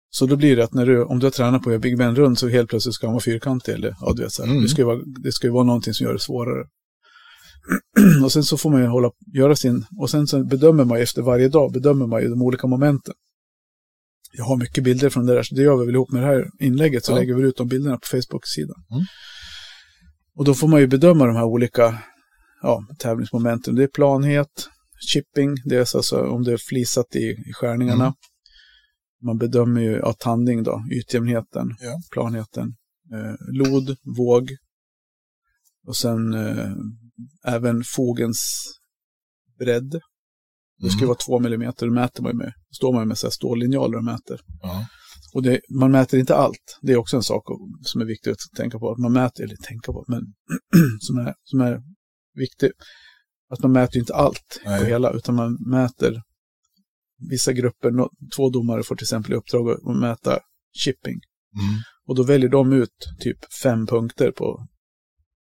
Så då blir det att när du, om du har tränat på att göra Big Ben rund så helt plötsligt ska han vara fyrkantig. Eller, ja, du vet, så. Mm. det, ska ju vara, det ska ju vara någonting som gör det svårare. och sen så får man ju hålla, göra sin, och sen så bedömer man ju efter varje dag, bedömer man ju de olika momenten. Jag har mycket bilder från det där, så det gör vi väl ihop med det här inlägget, så Ja. lägger vi ut de bilderna på Facebook-sidan. Mm. Och då får man ju bedöma de här olika ja, tävlingsmomenten. Det är planhet, chipping, det är alltså om det är flisat i, i skärningarna. Mm. Man bedömer ju ja, tanding då, ytjämnheten, Ja. planheten, eh, lod, våg och sen eh, även fogens bredd. Det ska Mm. vara två millimeter, det mäter man ju med. Står man ju med så här stållinjaler och mäter. Ja. Och det, man mäter inte allt. Det är också en sak som är viktigt att tänka på. Att man mäter, eller tänka på, men som är, som är viktig. Att man mäter ju inte allt på Nej. hela, utan man mäter vissa grupper. Nå- Två domare får till exempel i uppdrag att mäta chipping. Mm. Och då väljer de ut typ fem punkter på,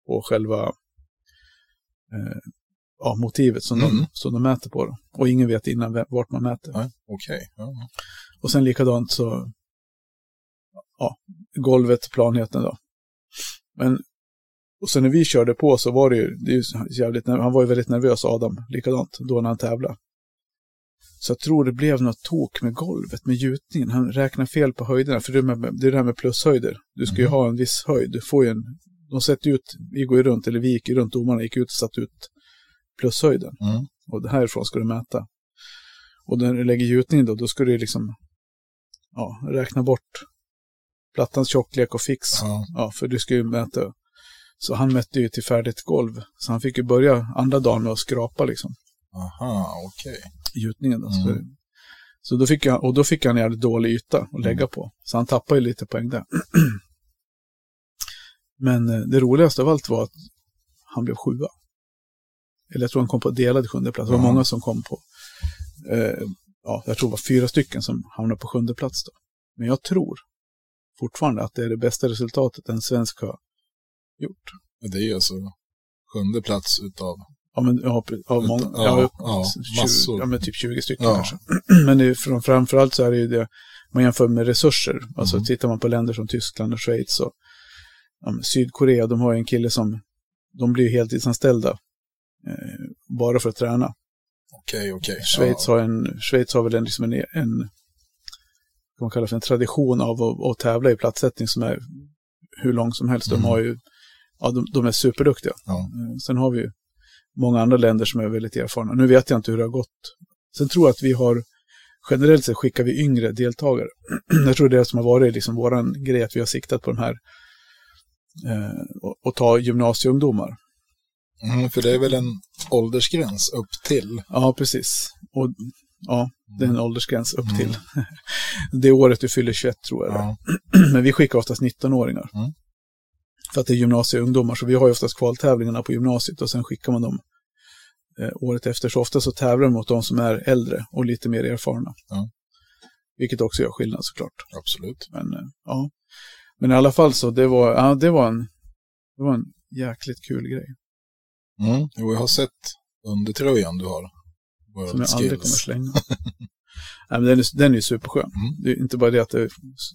på själva eh, ja, motivet som, Mm. de, som de mäter på. Då. Och ingen vet innan vem- vart man mäter. Ja, Okej. Ja. Och sen likadant så, ja, golvet, planheten då. Men, och sen när vi körde på så var det ju, det ju jävligt, han var ju väldigt nervös Adam, likadant, då när han tävlade. Så jag tror det blev något tok med golvet, med gjutningen. Han räknade fel på höjderna, för det är, med, det är det här med plushöjder. Du ska ju Mhm. ha en viss höjd. Du får ju en, de sätter ut, vi går ju runt, eller vi gick ju runt, domarna gick ut och satte ut plushöjden. Mm. Och det härifrån ska du mäta. Och när du lägger gjutning då, då ska du liksom ja, räkna bort plattans tjocklek och fix. Ja. Ja, för du ska ju mäta. Så han mätte ju till färdigt golv. Så han fick ju börja andra dagen med att skrapa liksom, Aha, okej. gjutningen. Då. Mm. Så, då fick jag, och då fick han en jävligt dålig yta att lägga på. Så han tappade ju lite poäng där. Men eh, det roligaste av allt var att han blev sjua. Eller jag tror han kom på delad sjunde plats. Det var Ja. många som kom på, eh, ja, jag tror det var fyra stycken som hamnade på sjunde plats då. Men jag tror fortfarande att det är det bästa resultatet en svensk har gjort. Det är alltså sjunde plats utav... Ja, men ja, av många, Ja, ja, ja, 20, massor. ja, men typ 20 stycken kanske. men det är, fram- framförallt så är det ju det, man jämför med resurser. Alltså Mm. tittar man på länder som Tyskland och Schweiz och Sydkorea, de har ju en kille som, de blir ju heltidsanställda eh, bara för att träna. Okej, okej. Schweiz, har en, Schweiz har väl en, liksom en, en vad man kallar för en tradition av att, att tävla i platssättning som är hur lång som helst. Mm. De har ju, ja, de, de är superduktiga. Ja. Eh, Sen har vi ju många andra länder som är väldigt erfarna. Nu vet jag inte hur det har gått. Sen tror jag att vi har, generellt sett skickar vi yngre deltagare. jag tror det är det som har varit liksom våran grej, att vi har siktat på de här eh, och, och ta gymnasieungdomar. Mm, för det är väl en åldersgräns upp till. Ja, precis. Och ja, det är en åldersgräns upp Mm. till. det året du fyller 21 tror jag. Ja. Men vi skickar oftast 19-åringar. Mm. För att det är gymnasieungdomar, så vi har ju oftast kvaltävlingarna på gymnasiet och sen skickar man dem eh, året efter. Så ofta så tävlar de mot de som är äldre och lite mer erfarna. Ja. Vilket också gör skillnad såklart. Absolut. Men, eh, ja. Men i alla fall så, det var, ja, det var en, det var en jäkligt kul grej. Mm. Jo, jag har sett undertröjan du har. World Som jag aldrig kommer Skills. slänga. Nej, men den, är, den är superskön. Mm. Det är inte bara det att det,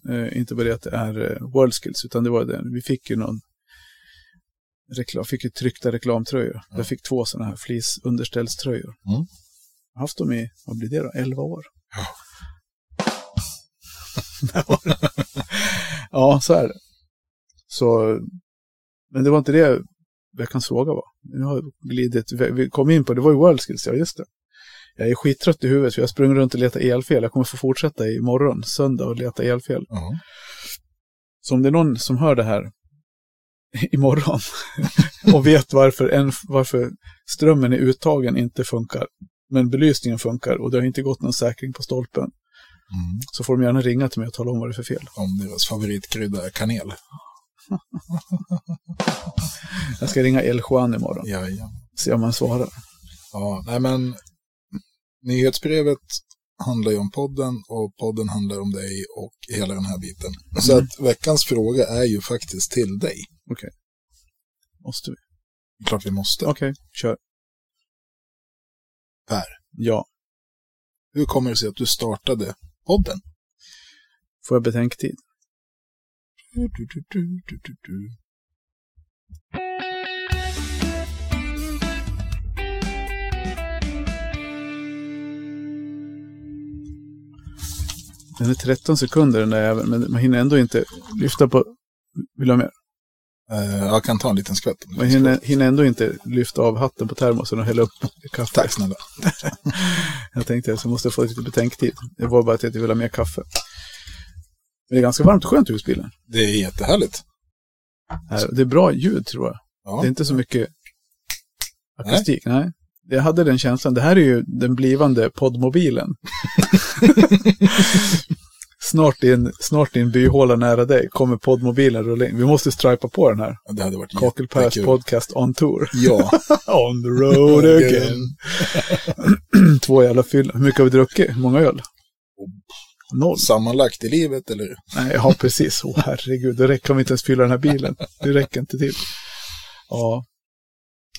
eh, inte bara det att det är eh, World Skills, utan det var det. Vi fick ju någon reklam, fick ju tryckta reklamtröjor. Ja. Jag fick två sådana här flisunderställströjor. Mm. Jag har haft dem i, vad blir det då, 11 år. Ja. ja, så är det. Så, men det var inte det veckans fråga var. Nu har jag glidit, vi kom in på, det var ju World Skills, ja just det. Jag är skittrött i huvudet för jag sprungit runt och letat elfel. Jag kommer få fortsätta imorgon, söndag, och leta elfel. Ja. Så om det är någon som hör det här imorgon och vet varför, en, varför strömmen i uttagen inte funkar, men belysningen funkar och det har inte gått någon säkring på stolpen, Mm. så får de gärna ringa till mig och tala om vad det är för fel. Om deras favoritkrydda är kanel. Jag ska ringa El Juan imorgon, Ja, ja. se om han svarar. ja, nej men nyhetsbrevet handlar ju om podden och podden handlar om dig och hela den här biten. Så att veckans fråga är ju faktiskt till dig. Måste vi? Klart vi måste. Okej, kör. Per, Ja. hur kommer det sig att du startade podden? Får jag betänktid? Du, du, du, Den är 13 sekunder den där jäveln, men man hinner ändå inte lyfta på... Vill du ha mer? Eh, jag kan ta en liten skvätt. Man hinner, hinner ändå inte lyfta av hatten på termosen och hälla upp kaffe. Tack snälla. Jag tänkte att jag måste få lite betänktid. Det var bara att jag inte ville ha mer kaffe. Men det är ganska varmt och skönt i husbilen. Det är jättehärligt. Här- Det är bra ljud tror jag. Ja. Det är inte så mycket akustik. Nej. Jag hade den känslan. Det här är ju den blivande poddmobilen. snart, i en, snart i en byhåla nära dig kommer poddmobilen rulla in. Vi måste stripa på den här. Det hade varit Kakelpärs podcast on tour. Ja, on the road again. Två jävla fyll. Hur mycket har vi druckit? Hur många öl? Noll. sammanlagt i livet eller? Nej, ja precis. Åh herregud, det räcker om vi inte ens fyller den här bilen. Det räcker inte till. Ja.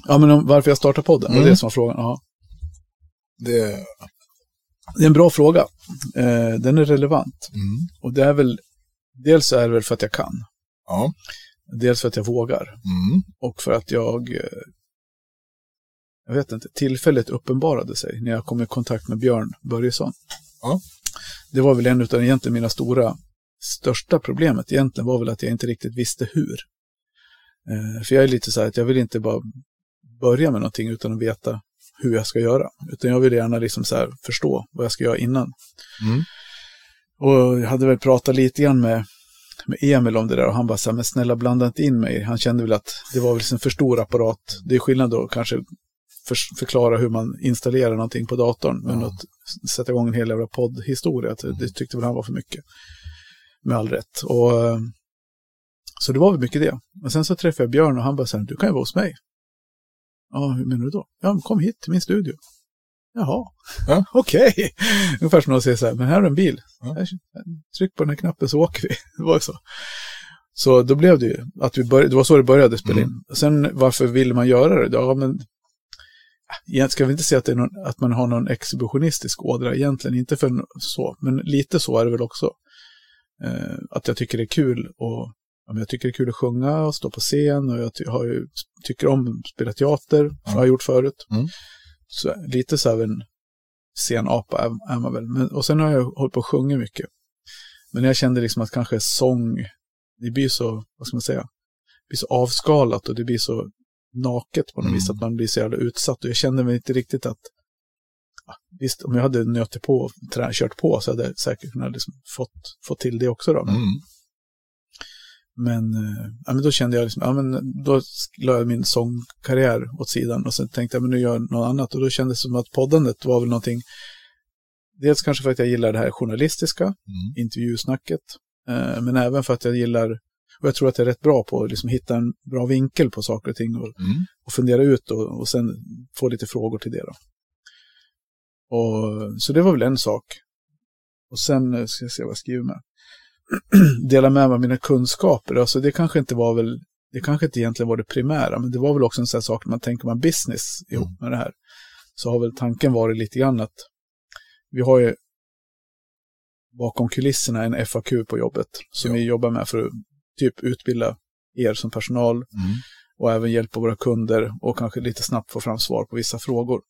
Ja, men om, varför jag startar podden, det var Mm. det som var frågan. Ja. Det, Det är en bra fråga. Eh, den är relevant. mm, Och det är väl, dels är det väl för att jag kan. ja, Dels för att jag vågar. mm, Och för att jag, eh, jag vet inte, tillfället uppenbarade sig när jag kom i kontakt med Björn Börjesson. Ja. Det var väl en av egentligen mina stora, största problemet egentligen var väl att jag inte riktigt visste hur. Eh, för jag är lite så här att jag vill inte bara börja med någonting utan att veta hur jag ska göra. Utan jag vill gärna liksom så här förstå vad jag ska göra innan. mm, Och jag hade väl pratat lite grann med, med Emil om det där och han bara så här, men snälla blanda inte in mig. Han kände väl att det var väl liksom för stor apparat. Det är skillnad då kanske för, förklara hur man installerar någonting på datorn. Men Ja. att sätta igång en hel jävla poddhistoria, det tyckte väl han var för mycket. Med all rätt. Och, eh, så det var väl mycket det. Och sen så träffade jag Björn och han bara så här, du kan ju vara hos mig. Ja, hur menar du då? Ja, kom hit till min studio. Jaha, Ja. okej. Ungefär som någon säger så här, men här är en bil. Ja. Tryck på den här knappen så åker vi. Det var ju så. Så då blev det ju att vi började, det var så det började spela in. Sen varför vill man göra det? Ja, men jag ska vi inte säga att, någon, att man har någon exhibitionistisk ådra egentligen, inte för så, men lite så är det väl också. Eh, att jag tycker det är kul och ja, men jag tycker det är kul att sjunga och stå på scen och jag ty har ju, tycker om att spela teater, Ja. har jag gjort förut. Mm. Så lite så här en scenapa är, är man väl. Men, och sen har jag hållit på att sjunga mycket. Men jag kände liksom att kanske sång, det blir så, vad ska man säga, det blir så avskalat och det blir så naket på något Mm. vis, att man blir så jävla utsatt. Och jag kände mig inte riktigt att, ja, visst, om jag hade nötit på och kört på så hade jag säkert kunnat liksom fått, fått till det också då. Mm. Men, eh, ja, men då kände jag liksom, ja men då la jag min sångkarriär åt sidan och sen tänkte jag, men nu gör jag något annat. Och då kändes det som att poddandet var väl någonting, dels kanske för att jag gillar det här journalistiska, Mm. intervjusnacket. Eh, men även för att jag gillar, och jag tror att jag är rätt bra på att liksom hitta en bra vinkel på saker och ting och, Mm. och fundera ut och, och sen få lite frågor till det. Då. Och, så det var väl en sak. Och sen eh, ska jag se vad jag skriver med. Dela med mig av mina kunskaper. Alltså det kanske inte var väl, det kanske inte egentligen var det primära, men det var väl också en sån här sak när man tänker man business ihop med det här. Så har väl tanken varit lite grann att vi har ju bakom kulisserna en FAQ på jobbet som Ja. vi jobbar med för att typ utbilda er som personal Mm. och även hjälpa våra kunder och kanske lite snabbt få fram svar på vissa frågor.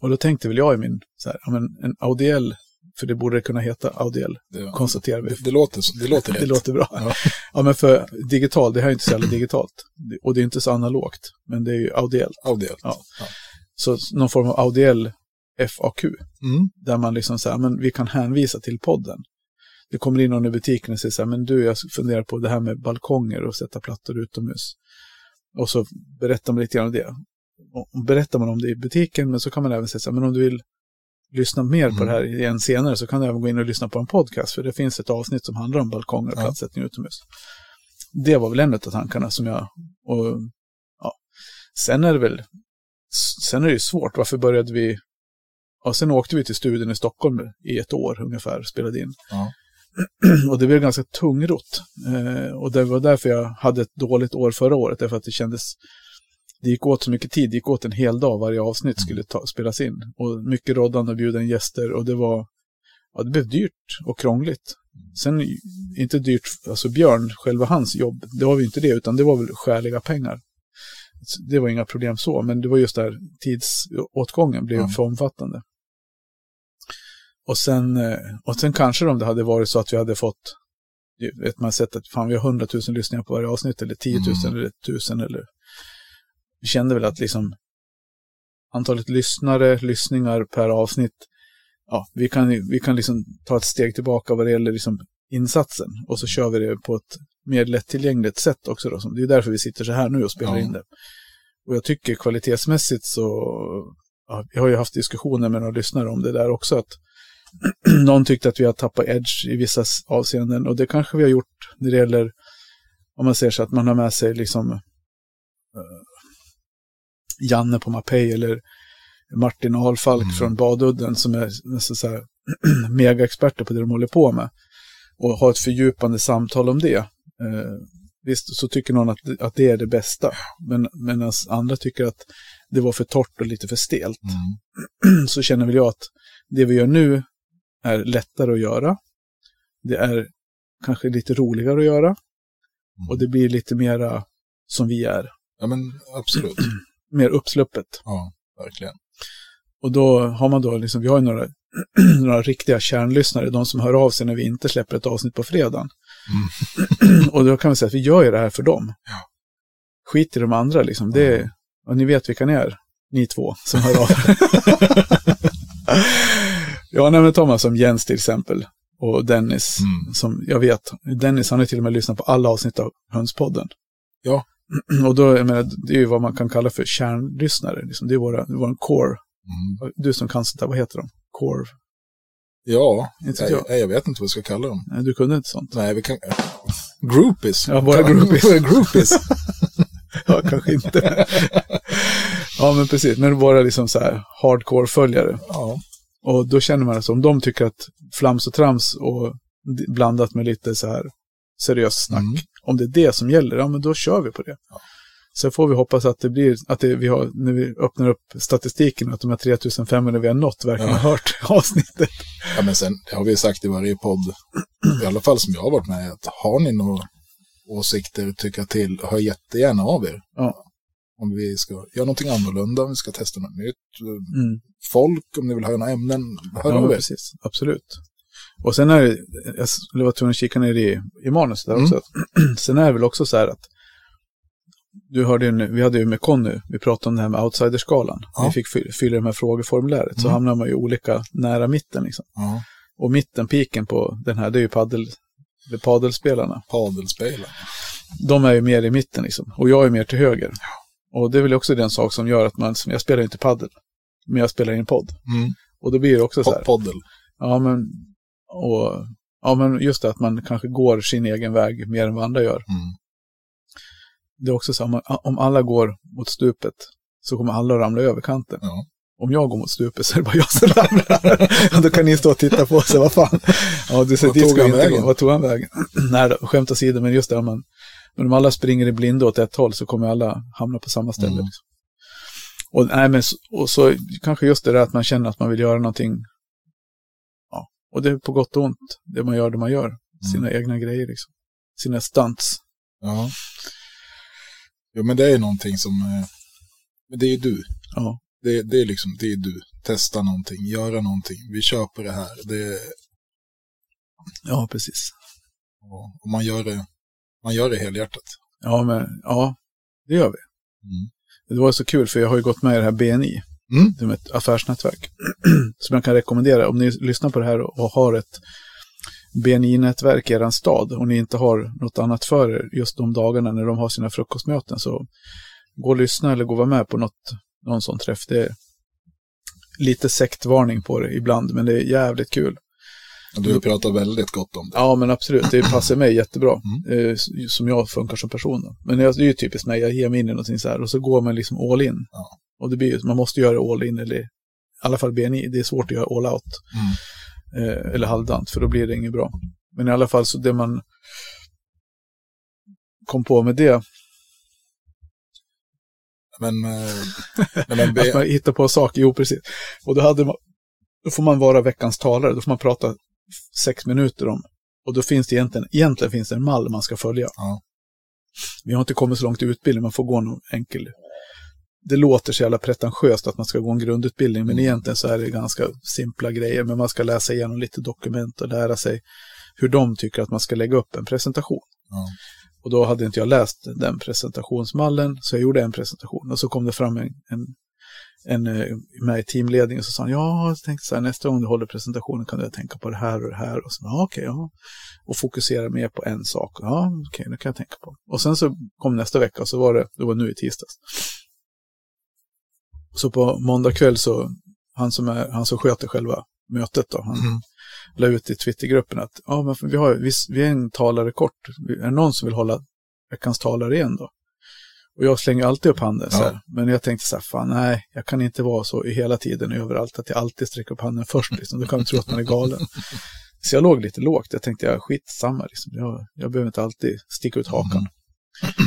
Och då tänkte väl jag i min, så här, en Audiell, för det borde kunna heta Audiell, Det, konstaterar vi. det, det, låter, det låter rätt. Det låter bra. Ja. Ja. men för digital, det här är inte så jävla digitalt. Och det är inte så analogt, men det är ju Audiell. Avdelat. Ja. Så någon form av Audiell FAQ, Mm. där man liksom säger, men vi kan hänvisa till podden. Det kommer in någon i butiken och säger så här, men du, jag funderar på det här med balkonger och sätta plattor utomhus. Och så berättar man lite grann om det. Och berättar man om det i butiken, men så kan man även säga så här, men om du vill lyssna mer på Mm. det här igen senare så kan du även gå in och lyssna på en podcast, för det finns ett avsnitt som handlar om balkonger och Ja. platssättning utomhus. Det var väl en av tankarna som jag, och ja, sen är det väl, sen är det ju svårt, varför började vi ja, sen åkte vi till studion i Stockholm i ett år ungefär, spelade in. Ja. Och det blev ganska tungrott. Eh, och det var därför jag hade ett dåligt år förra året, därför att det kändes, det gick åt så mycket tid, det gick åt en hel dag varje avsnitt skulle ta, spelas in. Och mycket roddande och bjuda in gäster och det var, ja det blev dyrt och krångligt. Sen inte dyrt, alltså Björn, själva hans jobb, det var ju inte det, utan det var väl skäliga pengar. Det var inga problem så, men det var just där tidsåtgången blev Ja. för omfattande. Och sen, eh, och sen kanske om det hade varit så att vi hade fått, vet man sett att fan vi har 100 000 lyssningar på varje avsnitt, eller 10 000 Mm. eller 1000 eller... Vi kände väl att liksom antalet lyssnare, lyssningar per avsnitt, ja, vi kan, vi kan liksom ta ett steg tillbaka vad det gäller liksom insatsen. Och så kör vi det på ett mer lättillgängligt sätt också. Då. Det är därför vi sitter så här nu och spelar Ja. in det. Och jag tycker kvalitetsmässigt så, ja, jag har ju haft diskussioner med några lyssnare om det där också, att någon tyckte att vi har tappat edge i vissa avseenden och det kanske vi har gjort när det gäller, om man säger så att man har med sig liksom eh, Janne på Mapei eller Martin Ahlfalk Mm. från Badudden som är nästan så här megaexperter på det de håller på med och ha ett fördjupande samtal om det. Eh, visst, så tycker någon att, att det är det bästa, men medan andra tycker att det var för torrt och lite för stelt Mm. så känner väl jag att det vi gör nu är lättare att göra. Det är kanske lite roligare att göra. Och det blir lite mera som vi är. Ja, men absolut. Mer uppsluppet. Ja, verkligen. Och då har man då liksom, vi har ju några, några riktiga kärnlyssnare, de som hör av sig när vi inte släpper ett avsnitt på fredagen. och då kan vi säga att vi gör ju det här för dem. Ja. Skit i de andra liksom. Det är, och ni vet vilka ni är, ni två som hör av Ja, nej, men Thomas som Jens till exempel. Och Dennis, Mm. som jag vet, Dennis han har till och med lyssnat på alla avsnitt av Hönspodden. Ja. Och då, jag menar, det är ju vad man kan kalla för kärnlyssnare. Liksom. Det är våra, det är vår core. Mm. Du som kan sånt där, vad heter de? Core? Ja, Inte jag, jag. jag, jag vet inte vad vi ska kalla dem. Nej, du kunde inte sånt. Nej, vi kan... Groupies. Ja, våra groupies. Våra groupies. Ja, kanske inte. ja, men precis. Men våra liksom så här hardcore-följare. ja. Och då känner man alltså, om de tycker att flams och trams och blandat med lite så här seriöst snack, Mm. Om det är det som gäller, ja men då kör vi på det. Sen får vi hoppas att det blir, att det, vi har, när vi öppnar upp statistiken, att de här 3500 vi har nått verkligen Ja. har hört avsnittet. ja, men sen det har vi sagt i varje podd, i alla fall som jag har varit med, att har ni några åsikter, tycka till, hör jättegärna av er. Ja. Om vi ska göra någonting annorlunda, om vi ska testa något nytt. Mm. Folk, om ni vill höra några ämnen, hör Ja, av er. precis. Absolut. Och sen är det, jag skulle vara tvungen att kika ner i, i manus där Mm. också. sen är det väl också så här att du hörde ju, nu- vi hade ju med Conny, vi pratade om det här med outsiderskalan. Ja. Vi fick fy- fylla det här frågeformuläret, så Mm. hamnar man ju olika nära mitten liksom. Ja, Och mitten, piken på den här, det är ju paddel, det är padelspelarna. padelspelen. De är ju mer i mitten liksom, och jag är mer till höger. Och det är väl också den sak som gör att man, jag spelar inte paddel, men jag spelar i en podd. Mm. Och då blir det också så här. Poddel. Ja, men, och, ja, men just det att man kanske går sin egen väg mer än vad andra gör. Mm. Det är också så, man- om alla går mot stupet så kommer alla att ramla över kanten. Ja. Om jag går mot stupet så är det bara jag som ramlar. Då kan ni stå och titta på säga, vad fan. Ja, du ser, dit tog han vägen? Vad tog han vägen? Nej, då, skämt åsido, men just det, om man, men om alla springer i blindo åt ett håll så kommer alla hamna på samma ställe. Mm. Liksom. Och, nej, men, och så kanske just det där att man känner att man vill göra någonting. Ja, och det är på gott och ont, det man gör, det man gör. Sina egna grejer, liksom. Sina stunts. Ja. Jo, men det är någonting som... eh, Men det är ju du. Ja, Det, det är liksom, det är du. Testa någonting, göra någonting. Vi köper det här. Det, ja precis. och, och man gör det, man gör det helhjärtat. Ja, men ja, det gör vi. Mm. Det var så kul för jag har ju gått med i det här BNI, Mm. som ett affärsnätverk. som jag kan rekommendera om ni lyssnar på det här och har ett BNI-nätverk i er stad och ni inte har något annat för er just de dagarna när de har sina frukostmöten så gå och lyssna eller gå och vara med på något, någon sån träff. Det är lite sektvarning på det ibland, men det är jävligt kul. Du pratar väldigt gott om det. Ja, men absolut. Det passar mig jättebra. Mm. Eh, som jag funkar som person. Då. Men det är ju typiskt mig. Jag ger mig in i någonting så här och så går man liksom all in. Ja. Och det blir man måste göra all in eller alla fall BNI, det är svårt att göra all out. Mm. Eh, eller halvdant, för då blir det inget bra. Men i alla fall så det man kom på med det, Men, eh, men att be, man hittar på saker, jo precis. Och då, hade man, då får man vara veckans talare, då får man prata sex minuter om, och då finns det egentligen, egentligen finns det en mall man ska följa. Ja. Vi har inte kommit så långt i utbildning, man får gå någon enkel. Det låter så jävla pretentiöst att man ska gå en grundutbildning, men Mm. egentligen så är det ganska simpla grejer. Men man ska läsa igenom lite dokument och lära sig hur de tycker att man ska lägga upp en presentation. Ja. Och då hade inte jag läst den presentationsmallen, så jag gjorde en presentation. Och så kom det fram en, en, en eh, med i teamledningen och så sa han, ja, jag tänkte så här, nästa gång du håller presentationen kan du tänka på det här och det här. Och så, ja, okej, ja. Och fokusera mer på en sak. Ja, okej, det kan jag tänka på. Och sen så kom nästa vecka och så var det, det var nu i tisdags. Så på måndag kväll så, han som, är, han som sköter själva mötet då, han Mm. la ut i Twittergruppen att ja, men vi, har, vi, vi är en talare kort. Är det någon som vill hålla veckans talare igen då? Och jag slänger alltid upp handen så här. Men jag tänkte så här, fan nej, jag kan inte vara så hela tiden överallt att jag alltid sträcker upp handen först. Liksom. Då kan de tro att man är galen. Så jag låg lite lågt. Jag tänkte, ja, skitsamma, liksom. jag, jag behöver inte alltid sticka ut hakan.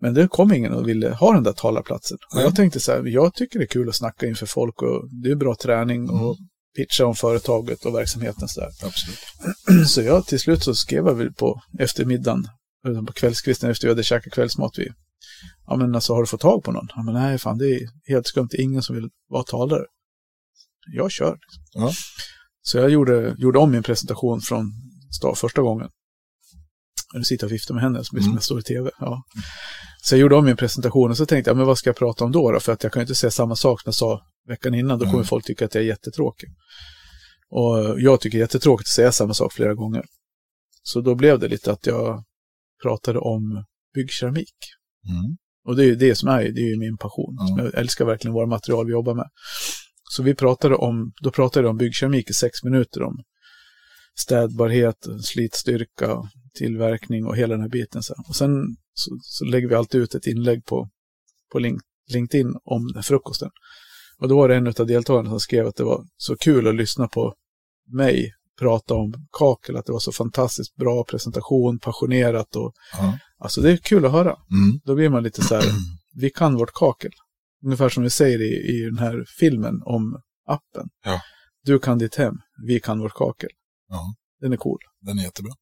Men det kom ingen och ville ha den där talarplatsen. Och jag tänkte så här, jag tycker det är kul att snacka inför folk och det är bra träning och pitcha om företaget och verksamheten så där. Absolut. Så jag till slut så skrev jag väl på eftermiddagen, eller på kvällskvisten efter vi hade käkat kvällsmat. Vi, ja men alltså har du fått tag på någon? Ja men nej fan det är helt skumt, det är ingen som vill vara talare. Jag kör. liksom. Ja. Så jag gjorde, gjorde om min presentation från första gången. Nu sitter jag och viftar med händerna som Mm. jag står i tv. Ja. Så jag gjorde om min presentation och så tänkte jag, men vad ska jag prata om då? då? För att jag kan ju inte säga samma sak som jag sa veckan innan, då kommer Mm. folk tycka att jag är jättetråkig. Och jag tycker det är jättetråkigt att säga samma sak flera gånger. Så då blev det lite att jag pratade om byggkeramik. Mm. Och det är ju det som är, det är ju min passion. Som jag älskar verkligen våra material vi jobbar med. Så vi pratade om, då pratade jag om byggkeramik i sex minuter om städbarhet, slitstyrka, tillverkning och hela den här biten. Så. Och sen så, så lägger vi alltid ut ett inlägg på, på link, LinkedIn om frukosten. Och då var det en av deltagarna som skrev att det var så kul att lyssna på mig prata om kakel, att det var så fantastiskt bra presentation, passionerat och Ja. alltså det är kul att höra. Mm. Då blir man lite så här, vi kan vårt kakel. Ungefär som vi säger i, i den här filmen om appen. Ja. Du kan ditt hem, vi kan vårt kakel. Ja, Den är cool. den är jättebra.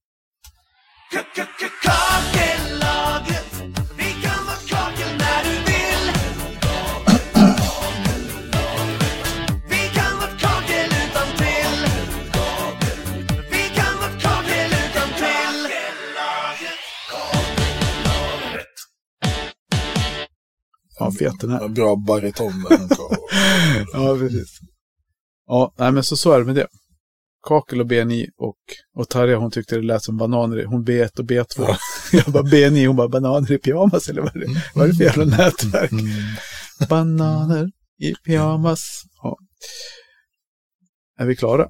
Kakellagret, vi kan vara kakel när du vill. Vi kan vara kakel utan till. Vi kan vara kakel utan till. Ja, fet den här. Bra bariton där. Ja, precis. Ja, nej, men så, så är det med det. Kakel och BNI och, och Tarja hon tyckte det lät som bananer. i- Hon B1 och B2. Ja. Jag bara BNI, hon bara bananer i pyjamas eller vad är det, vad är det för jävla nätverk? Mm. Bananer i pyjamas. Ja. Är vi klara?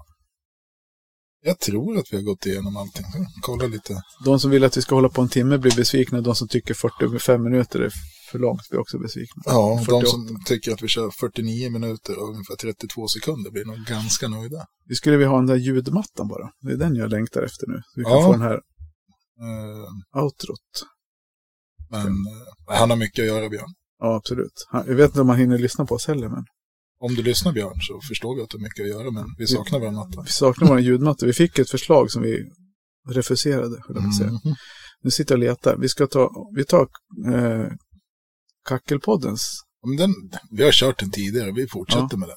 Jag tror att vi har gått igenom allting. Kolla lite. De som vill att vi ska hålla på en timme blir besvikna. De som tycker 45 minuter är för långt blir också besvikna. Ja, 48. de som tycker att vi kör 49 minuter och ungefär 32 sekunder blir nog ganska nöjda. Vi skulle vilja ha den där ljudmattan bara. Det är den jag längtar efter nu. Vi kan Ja. få den här Eh, outrot. Men eh, han har mycket att göra, Björn. Ja, absolut. Han- Jag vet inte om man hinner lyssna på oss heller, men Om du lyssnar, Björn, så förstår vi att du har mycket att göra, men vi saknar vår matta. vi saknar våra ljudmatta. Vi fick ett förslag som vi refuserade, höll jag säga. Mm. Nu sitter jag och letar. Vi ska ta, vi tar eh, Kackelpoddens. Men den, vi har kört den tidigare, vi fortsätter Ja. med den.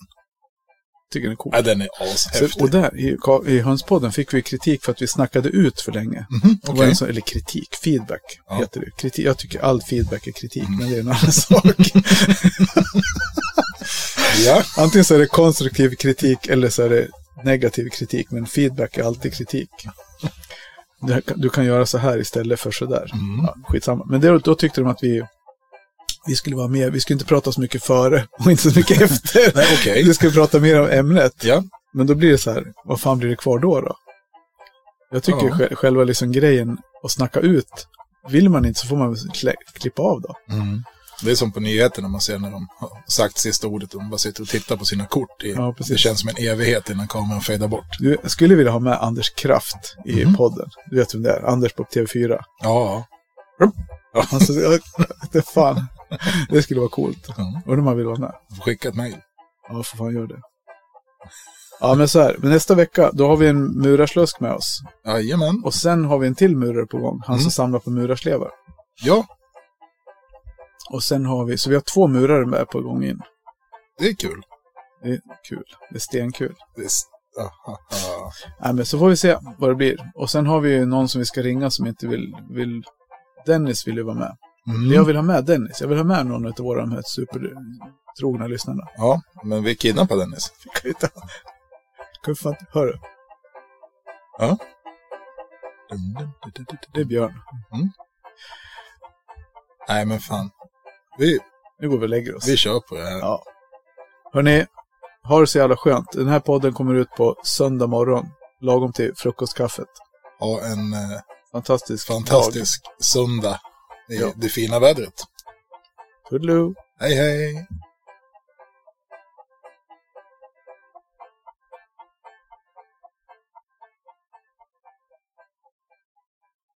Tycker den är cool. Ja, den är ashäftig. och där i, i Hönspodden fick vi kritik för att vi snackade ut för länge. Var Okej. en sån, eller kritik, feedback Ja. heter det. Kritik, jag tycker all feedback är kritik, Mm. men det är en annan sak. Ja, Antingen så är det konstruktiv kritik eller så är det negativ kritik, men feedback är alltid kritik. Du kan göra så här istället för så där. Mm. Ja, skitsamma. Men det, då tyckte de att vi, vi skulle vara med, vi skulle inte prata så mycket före och inte så mycket efter. nej okej. Vi skulle prata mer om ämnet. Ja, Men då blir det så här, vad fan blir det kvar då då? Jag tycker Ja. sj- själva liksom grejen att snacka ut, vill man inte så får man klippa av då. mm. Det är som på nyheterna man ser när de har sagt sista ordet och de bara sitter och tittar på sina kort. I, Ja, det känns som en evighet innan kameran fejdar bort. Du, jag skulle vilja ha med Anders Kraft i Mhm. podden. Du vet vem det är? Anders på TV4. Ja, Alltså, jag, det fan. Det skulle vara coolt. ja. Undrar om man vill vara med. skicka ett mejl. Ja, för fan gör det. Ja, men så här. Men nästa vecka, då har vi en murarslösk med oss. Jajamän. Och sen har vi en till murare på gång. Han som Mm. samlar på murarslevar. Ja, Och sen har vi, så vi har två murare med på gång in. det är kul. Det är kul. Det är stenkul. Det är... s- Aha, aha. Nej, men så får vi se vad det blir. Och sen har vi ju någon som vi ska ringa som inte vill... vill Dennis vill ju vara med. Mm. Jag vill ha med Dennis. Jag vill ha med någon av våra de här supertrogna lyssnarna. Ja, men vi kidnappar Dennis. Vi. Kan vi fan... Hörru, Ja. det är Björn. Nej, men fan. Vi, Nu går vi och lägger oss. vi kör på det här. Ja. Hörni, ha det så jävla skönt. Den här podden kommer ut på söndag morgon. Lagom till frukostkaffet. Ha en eh, Fantastisk fantastisk söndag i det fina vädret. Toodaloo. Hej, hej!